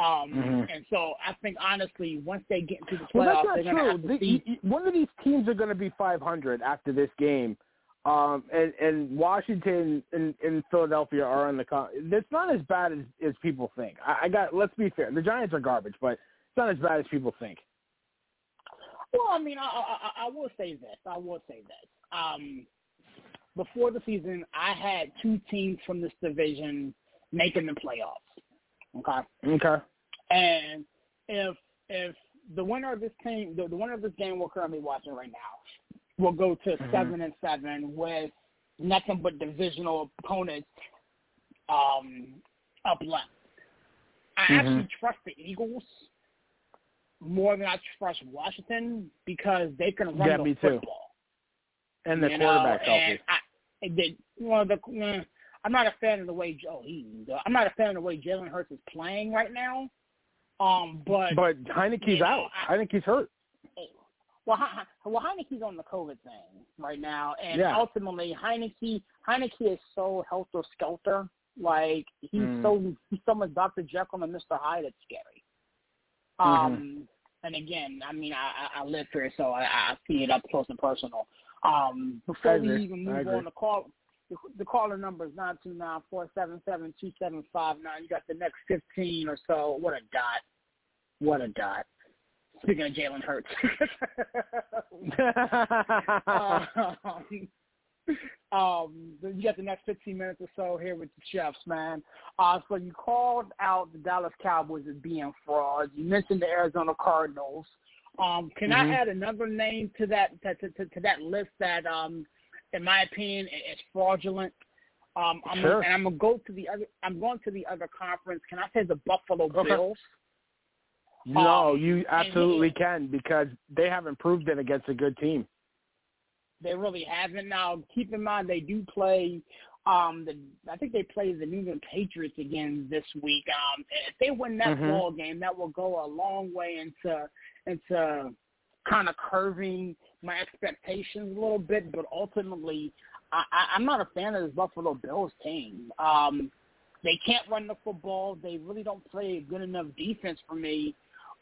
Um, Mhm. and so I think honestly, once they get into the Well, playoffs, that's they're not true. have to The- see. y- y- one of these teams are going to be 500 after this game, um, and, and Washington and, and Philadelphia are on the. Con- it's not as bad as, as people think. I, I got. Let's be fair. The Giants are garbage, but it's not as bad as people think. Well, I mean, I, I, I I will say this. I will say this. Um, before the season, I had two teams from this division making the playoffs. Okay. Okay. And if if the winner of this team, the, the winner of this game we're currently watching right now, will go to Mhm. seven and seven with nothing but divisional opponents um, up left. I Mhm. actually trust the Eagles more than I trust Washington because they can run Yeah, the me too. football. And the you quarterback know, healthy. and I, and the, well, the, uh, I'm not a fan of the way Joe. He, I'm not a fan of the way Jalen Hurts is playing right now. Um, but, But Heinicke's know, out. I- Heinicke's hurt. well, well, Heinicke's on the COVID thing right now, and Yeah. ultimately Heinicke, Heinicke is so helter skelter Like he's Mm. so he's so much Dr. Jekyll and Mr. Hyde. It's scary. Um, and again, I mean, I, I I live here, so I, I see it up close and personal. Um, before we even move on, the call the, the caller number is nine two nine four seven seven two seven five nine. You got the next fifteen or so. What a dot! What a dot! Speaking of Jalen Hurts. (laughs) um, um, you got the next 15 minutes or so here with the chefs, man. Uh, so you called out the Dallas Cowboys as being frauds. You mentioned the Arizona Cardinals. Um, can Mhm. I add another name to that to, to, to that list that, um, in my opinion, it's fraudulent? Um, I'm Sure. and I'm gonna go to the other. I'm going to the other conference. Can I say the Buffalo Okay. Bills? no, Um, you absolutely can because they haven't proved it against a good team. They really haven't. Now, keep in mind they do play. Um, the I think they play the New England Patriots again this week. Um, if they win that Mhm. ball game, that will go a long way into into kind of curving my expectations a little bit. But ultimately, I, I, I'm not a fan of this Buffalo Bills team. Um, they can't run the football. They really don't play a good enough defense for me.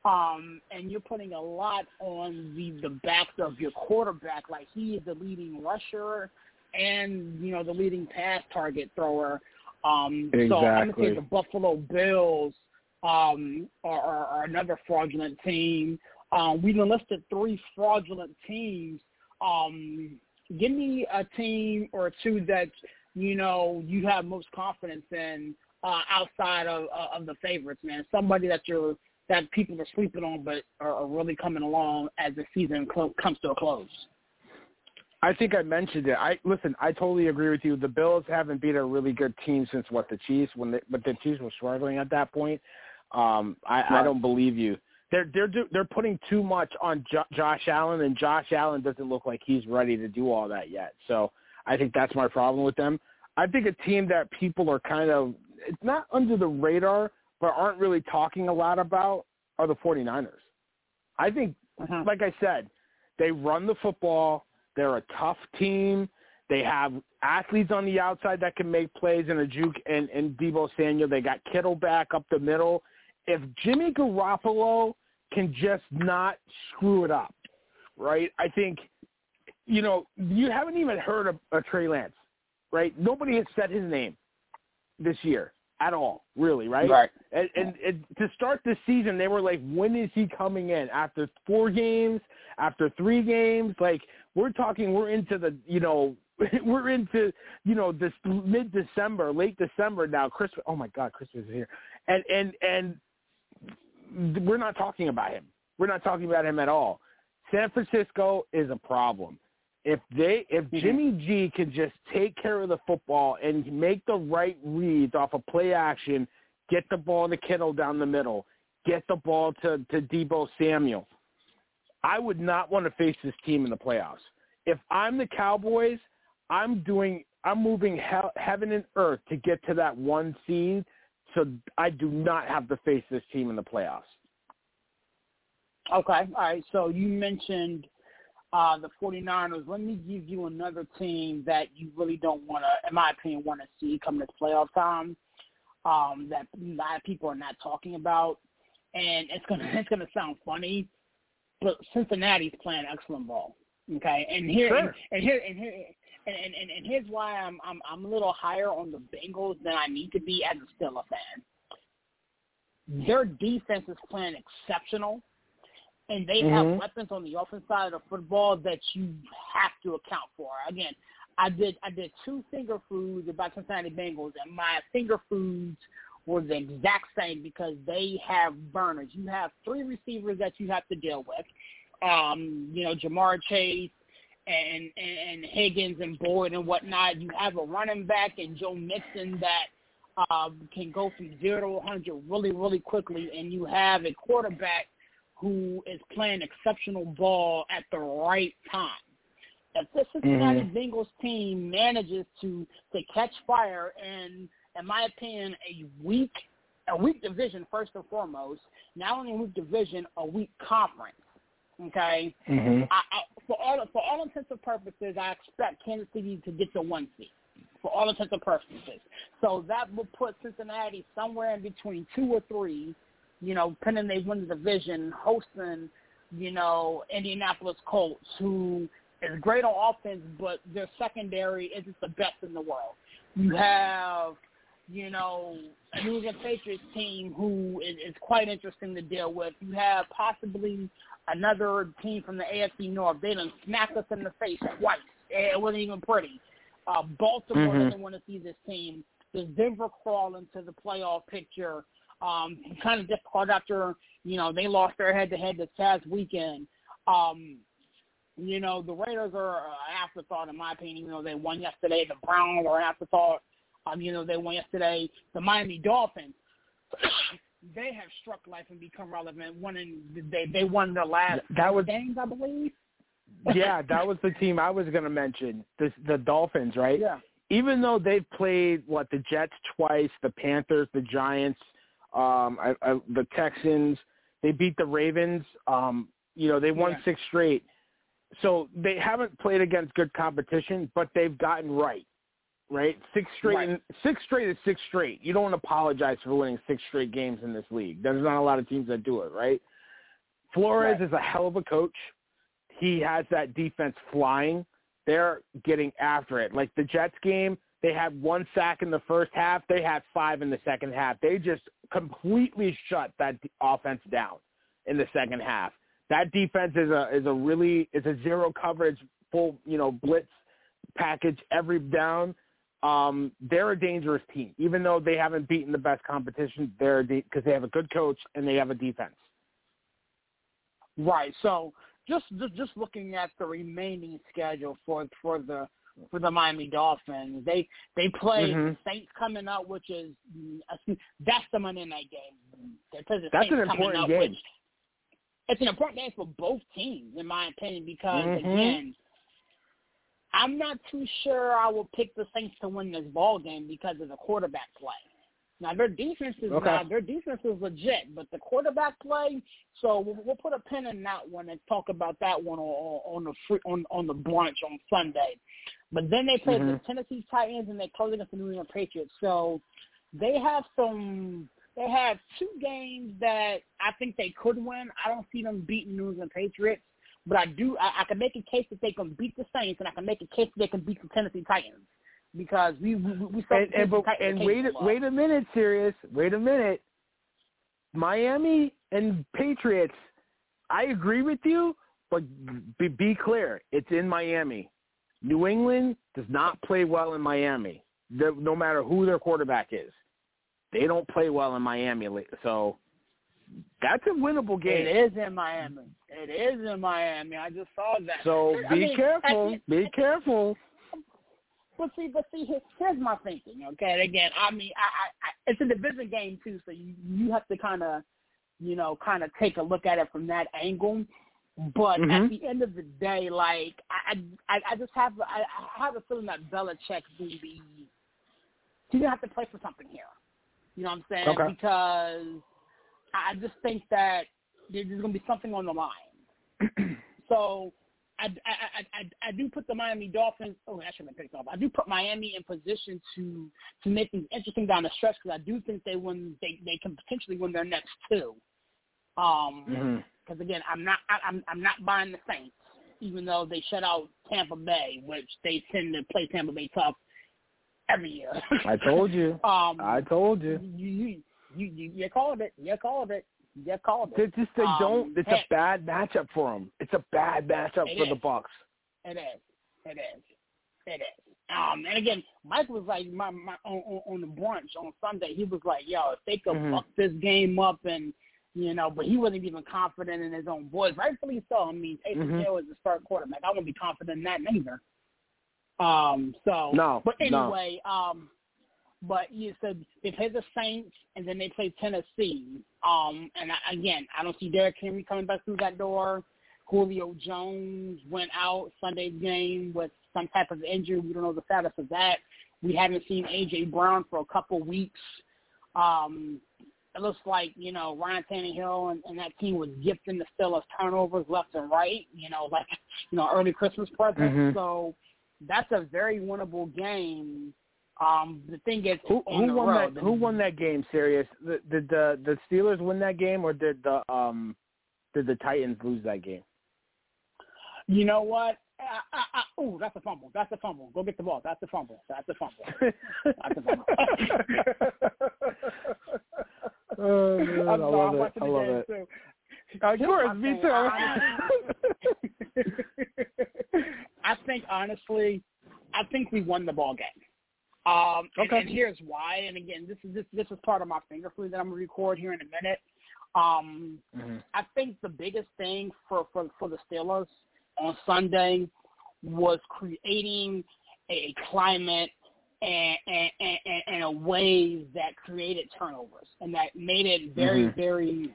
Um, and you're putting a lot on the the backs of your quarterback. Like he is the leading rusher and you know the leading pass target thrower. Um, So I'm gonna say the Buffalo Bills um, are, are, are another fraudulent team. Um, we listed three fraudulent teams. Um, give me a team or two that you know you have most confidence in uh, outside of of the favorites, man. Somebody that you're that people are sleeping on, but are, are really coming along as the season clo- comes to a close. I think I mentioned it. I listen. I totally agree with you. The Bills haven't beat a really good team since what the Chiefs when they, but the Chiefs were struggling at that point. Um, I, I don't believe you. They're they're do, they're putting too much on jo- Josh Allen, and Josh Allen doesn't look like he's ready to do all that yet. So I think that's my problem with them. I think a team that people are kind of it's not under the radar, but aren't really talking a lot about are the 49ers. I think mm-hmm. like I said, they run the football. They're a tough team. They have athletes on the outside that can make plays in a juke and, and Deebo Samuel. They got Kittle back up the middle. If Jimmy Garoppolo can just not screw it up, right? I think, you know, you haven't even heard of, of Trey Lance, right? Nobody has said his name this year at all, really, right? Right. And, and, and to start this season, they were like, when is he coming in? After four games, after three games, like we're talking, we're into the, you know, (laughs) we're into, you know, this mid-December, late December now. Christmas. Oh my God, Christmas is here, and and and we're not talking about him. We're not talking about him at all. San Francisco is a problem. If they, if Mhm. Jimmy G can just take care of the football and make the right reads off of play action, get the ball to Kittle down the middle, get the ball to to Deebo Samuel, I would not want to face this team in the playoffs. If I'm the Cowboys, I'm doing I'm moving hell, heaven and earth to get to that one seed, so I do not have to face this team in the playoffs. Okay. All right. So you mentioned uh, the 49ers. Let me give you another team that you really don't want to, in my opinion, want to see come this playoff time um, that a lot of people are not talking about. And it's gonna (laughs) it's gonna sound funny, but Cincinnati's playing excellent ball. Okay, and here Sure. and, and here and here and, and, and, and here's why I'm I'm I'm a little higher on the Bengals than I need to be as a Steelers fan. Their defense is playing exceptional and they have Mhm. weapons on the offense side of the football that you have to account for. Again, I did I did two finger foods about Cincinnati Bengals, and my finger foods were the exact same because they have burners. You have three receivers that you have to deal with. Um, you know, Ja'Marr Chase and, and and Higgins and Boyd and whatnot. You have a running back and Joe Mixon that um, can go from zero to 100 really, really quickly, and you have a quarterback who is playing exceptional ball at the right time. If the Cincinnati Mhm. Bengals team manages to to catch fire and, in my opinion, a weak a weak division first and foremost, not only a weak division, a weak conference. Okay, Mm-hmm. I, I, for all for all intents and purposes, I expect Kansas City to get the one seed. for all intents and purposes. So that will put Cincinnati somewhere in between two or three, you know, pending they win the division, hosting, you know, Indianapolis Colts, who is great on offense, but their secondary isn't the best in the world. You have, you know, a New England Patriots team who is, is quite interesting to deal with. You have possibly another team from the AFC North. They done smacked us in the face twice. It wasn't even pretty. Uh, Baltimore Mhm. doesn't want to see this team. Does Denver crawl into the playoff picture? Um, kind of difficult after you know they lost their head-to-head this past weekend. Um, you know the Raiders are an afterthought in my opinion. Even though they won yesterday, the Browns are an afterthought. Um, you know they won yesterday. The Miami Dolphins, they have struck life and become relevant. Winning, they they won the last That was games, I believe. (laughs) yeah, that was the team I was going to mention. The the Dolphins, right? Yeah. Even though they've played what the Jets twice, the Panthers, the Giants, um, I, I, the Texans, they beat the Ravens. Um, you know, they won Yeah. six straight. So they haven't played against good competition, but they've gotten right. Right, six straight. Right. Six straight is six straight. You don't apologize for winning six straight games in this league. There's not a lot of teams that do it, right? Flores Right. is a hell of a coach he has that defense flying. They're getting after it. Like the Jets game, they had one sack in the first half. They had five in the second half. They just completely shut that offense down in the second half. That defense is a is a really is a zero coverage full you know blitz package every down. Um, they're a dangerous team, even though they haven't beaten the best competition. They're because they have a good coach and they have a defense. Right. So just just just looking at the remaining schedule for for the for the Miami Dolphins, they they play Mhm. the Saints coming up, which is that's the Monday night game. They play the That's Saints an coming important up, game. Which, it's an important game for both teams, in my opinion, because Mhm. again, I'm not too sure I will pick the Saints to win this ball game because of the quarterback play. Now their defense is Okay. now their defense is legit, but the quarterback play. So we'll, we'll put a pin in that one and talk about that one on, on the free, on on the brunch on Sunday. But then they play the Mhm. Tennessee Titans and they close against the New England Patriots. So they have some. They have two games that I think they could win. I don't see them beating New England Patriots, but I do. I, I can make a case that they can beat the Saints, and I can make a case that they can beat the Tennessee Titans because we we, we saw and and, but, and wait wait a minute, serious. Wait a minute. Miami and Patriots. I agree with you, but be, be clear. It's in Miami. New England does not play well in Miami. No matter who their quarterback is, they don't play well in Miami. So that's a winnable game. It is in Miami. It is in Miami. I just saw that. So I be mean, careful. at Be careful. But see, but see, here- here's my thinking. Okay, and again, I mean, I, I, I it's a division game too, so you you have to kind of, you know, kind of take a look at it from that angle. But at Mhm. the end of the day, like I, I, I just have, I, I have a feeling that Belichick will be, he's gonna have to play for something here. You know what I'm saying? Okay. Because I just think that there's gonna be something on the line. (clears throat) so I, I, I, I, do put the Miami Dolphins. Oh, I shouldn't have picked off. I do put Miami in position to to make things interesting down the stretch because I do think they win. They they can potentially win their next two. Um, because again, I'm not I, I'm I'm not buying the Saints, even though they shut out Tampa Bay, which they tend to play Tampa Bay tough every year. I told you. (laughs) um, I told you. you you you you, you called it. You called it. You called it. They just they Um, don't. It's heck. a bad matchup for them. It's a bad matchup It for the is. Bucks. It is. It is. It is. Um, and again, Mike was like my, my on, on on the brunch on Sunday. He was like, "Yo, if they could Mhm. fuck this game up and you know," but he wasn't even confident in his own boys. Rightfully so. I mean, Taysom Mhm. Hill is the start quarterback. I wouldn't be confident in that neither. Um. So. No, But no. anyway, um. But you said they play the Saints and then they play Tennessee. Um. And I, again, I don't see Derrick Henry coming back through that door. Julio Jones went out Sunday's game with some type of injury. We don't know the status of that. We haven't seen AJ Brown for a couple weeks. Um, it looks like you know Ryan Tannehill and, and that team was gifting the Steelers turnovers left and right. You know, like (laughs) you know early Christmas present. Mhm. So that's a very winnable game Um, the thing is, Who who won road, that? Who won that game? Serious? The- Did the the Steelers win that game, or did the um did the Titans lose that game? You know what? Ooh, that's a fumble. That's a fumble. Go get the ball. That's a fumble. That's a fumble. That's a fumble. (laughs) oh man, I love I'm it. I love it. too. Of course, me too. (laughs) I think honestly, I think we won the ball game. Um, and, Okay. and here's why. And again, this is this this is part of my finger food that I'm gonna record here in a minute. Um, Mhm. I think the biggest thing for for for the Steelers on Sunday was creating a climate and and, and, and a way that created turnovers and that made it very Mhm. very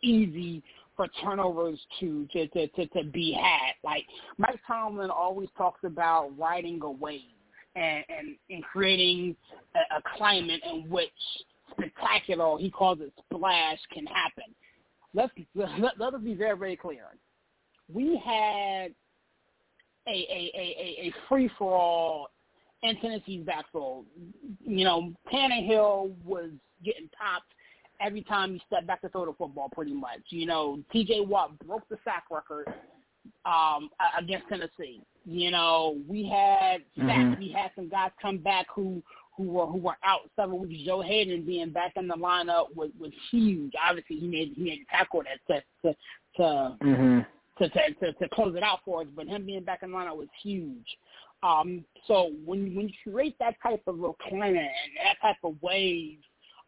easy for turnovers to to, to to to be had. Like Mike Tomlin always talks about riding a wave and and, and creating a, a climate in which spectacular, he calls it splash, can happen. Let's let, let us be very very clear. We had a a a, a, free for all in Tennessee's backfield. You know, Tannehill was getting popped every time he stepped back to throw the football pretty much. You know, TJ Watt broke the sack record um against Tennessee. You know, we had. Mhm. We had some guys come back who who were who were out several weeks. Joe Haden being back in the lineup was was huge. Obviously he made he made a tackle that to to to Mhm. to, to to to close it out for us, but him being back in the lineup was huge. Um, so when when you create that type of a climate and that type of wave,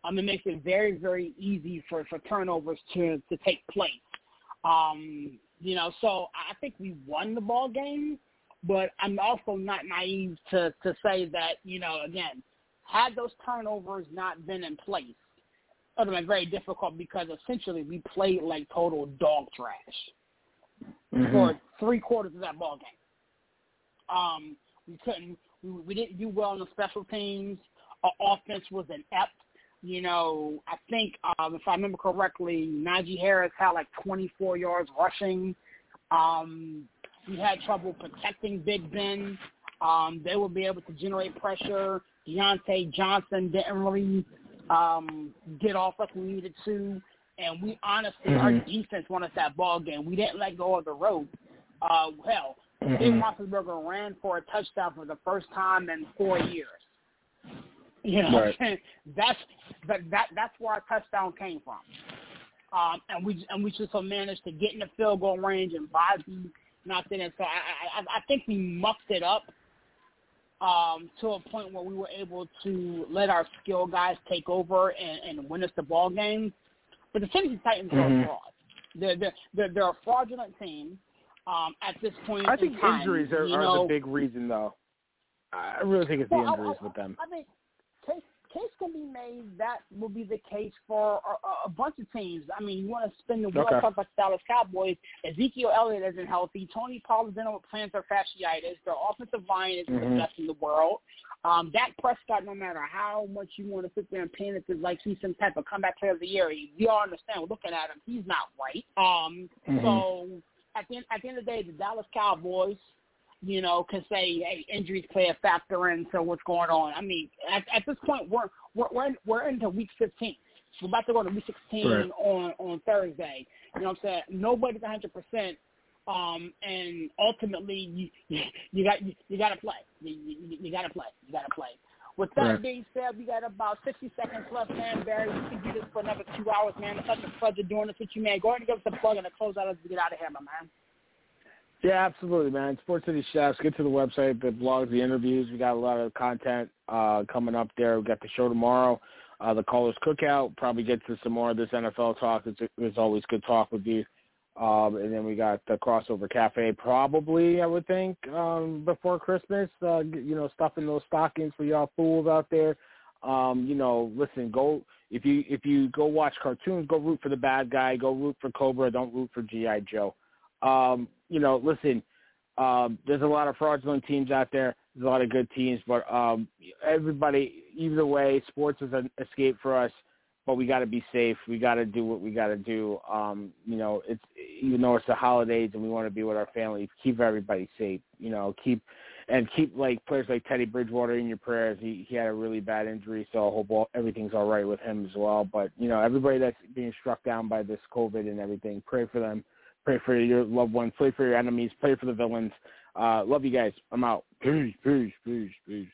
um, it makes it very very easy for for turnovers to to take place. Um, you know, so I think we won the ball game, but I'm also not naive to to say that you know again, had those turnovers not been in place, it would have been very difficult because essentially we played like total dog trash Mhm. for three quarters of that ball game. Um, we couldn't, we, we didn't do well on the special teams. Our offense was inept. You know, I think um, if I remember correctly, Najee Harris had like 24 yards rushing. Um, we had trouble protecting Big Ben. Um, they would be able to generate pressure. Diontae Johnson didn't really um, get off like we needed to. And we honestly, our Mhm. defense won us that ball game. We didn't let go of the rope. Uh, hell, Ben Mhm. Roethlisberger ran for a touchdown for the first time in four years. You know, Right. (laughs) that's that that that's where our touchdown came from. Um, and we and we just so managed to get in the field goal range and Bosby knocked it in. So I, I I think we mucked it up um, to a point where we were able to let our skill guys take over and, and win us the ball game. But the Tennessee Titans are Mhm. a fraud. They're, they're they're they're a fraudulent team um, at this point. I in think time. injuries are, you are the big reason, though. I really think it's the Well, I- injuries I, with them. I think case can be made that will be the case for a, a- bunch of teams. I mean, you want to spin the wheel Okay. talk about the Dallas Cowboys. Ezekiel Elliott isn't healthy. Tony Pollard's dealing with plantar fasciitis. Their offensive line isn't Mhm. the best in the world. Um, Dak Prescott, no matter how much you want to sit there and paint it as like he's some type of comeback player of the year, we all understand. We're looking at him, he's not right. Um, Mhm. So at the end, at the end of the day, the Dallas Cowboys you know, can say, hey, injuries play a factor into what's going on. I mean, at, at this point, we're we're we're, in, we're into week 15. We're about to go to week 16 Right. on on Thursday. You know what I'm saying? Nobody's 100 percent. Um, and ultimately, you you got you, you got to play. You, you, you got to play. You got to play. With that Right. being said, we got about 60 seconds left, man. Barry, we can do this for another two hours, man. It's such a pleasure doing this with you, man. Go ahead and give us a plug and a close out as we get out of here, my man. Yeah, absolutely, man. Sports City Chefs. Get to the website, the blogs, the interviews. We got a lot of content uh, coming up there. We got the show tomorrow. Uh, the Callers Cookout. Probably get to some more of this NFL talk. It's, it's always good talk with you. Um, and then we got the Crossover Cafe. Probably, I would think, um, before Christmas. Uh, you know, stuffing those stockings for y'all fools out there. Um, you know, listen, go if you if you go watch cartoons, go root for the bad guy. Go root for Cobra. Don't root for GI Joe. Um, you know, listen, um, there's a lot of fraudulent teams out there. There's a lot of good teams, but um, everybody, either way, sports is an escape for us. But we got to be safe. We got to do what we got to do. Um, you know, it's even though it's the holidays and we want to be with our family, keep everybody safe. You know, keep and keep like players like Teddy Bridgewater in your prayers. He he had a really bad injury, so I hope all, everything's all right with him as well. But you know, everybody that's being struck down by this COVID and everything, pray for them. Pray for your loved ones. Pray for your enemies. Pray for the villains. Uh, love you guys. I'm out. Peace, peace, peace, peace.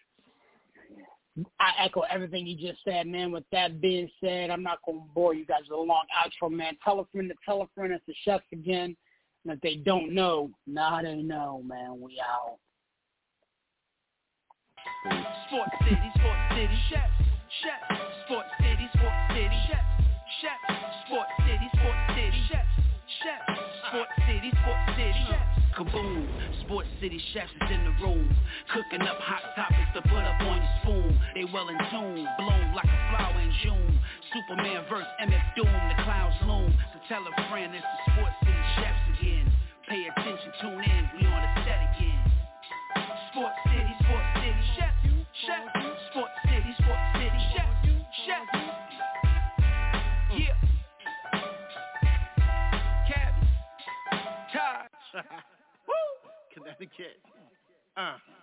I echo everything you just said, man. With that being said, I'm not going to bore you guys with a long outro, man. Tell a friend to tell a friend it's the chefs again. And if they don't know, now they know, man. We out. Sports City, Sports City, chefs, chefs. Sports City, Sports City, chefs, chefs. Sports City, Sports City, chefs, Sports City, Sports City. Kaboom, Sports City chefs is in the room, cooking up hot topics to put up on your spoon. They well in tune, bloom like a flower in June. Superman verse MF Doom, the clouds loom. So tell a friend it's the Sports City chefs again. Pay attention, tune in, we on the set again. Sports Taj. Woo! Uh.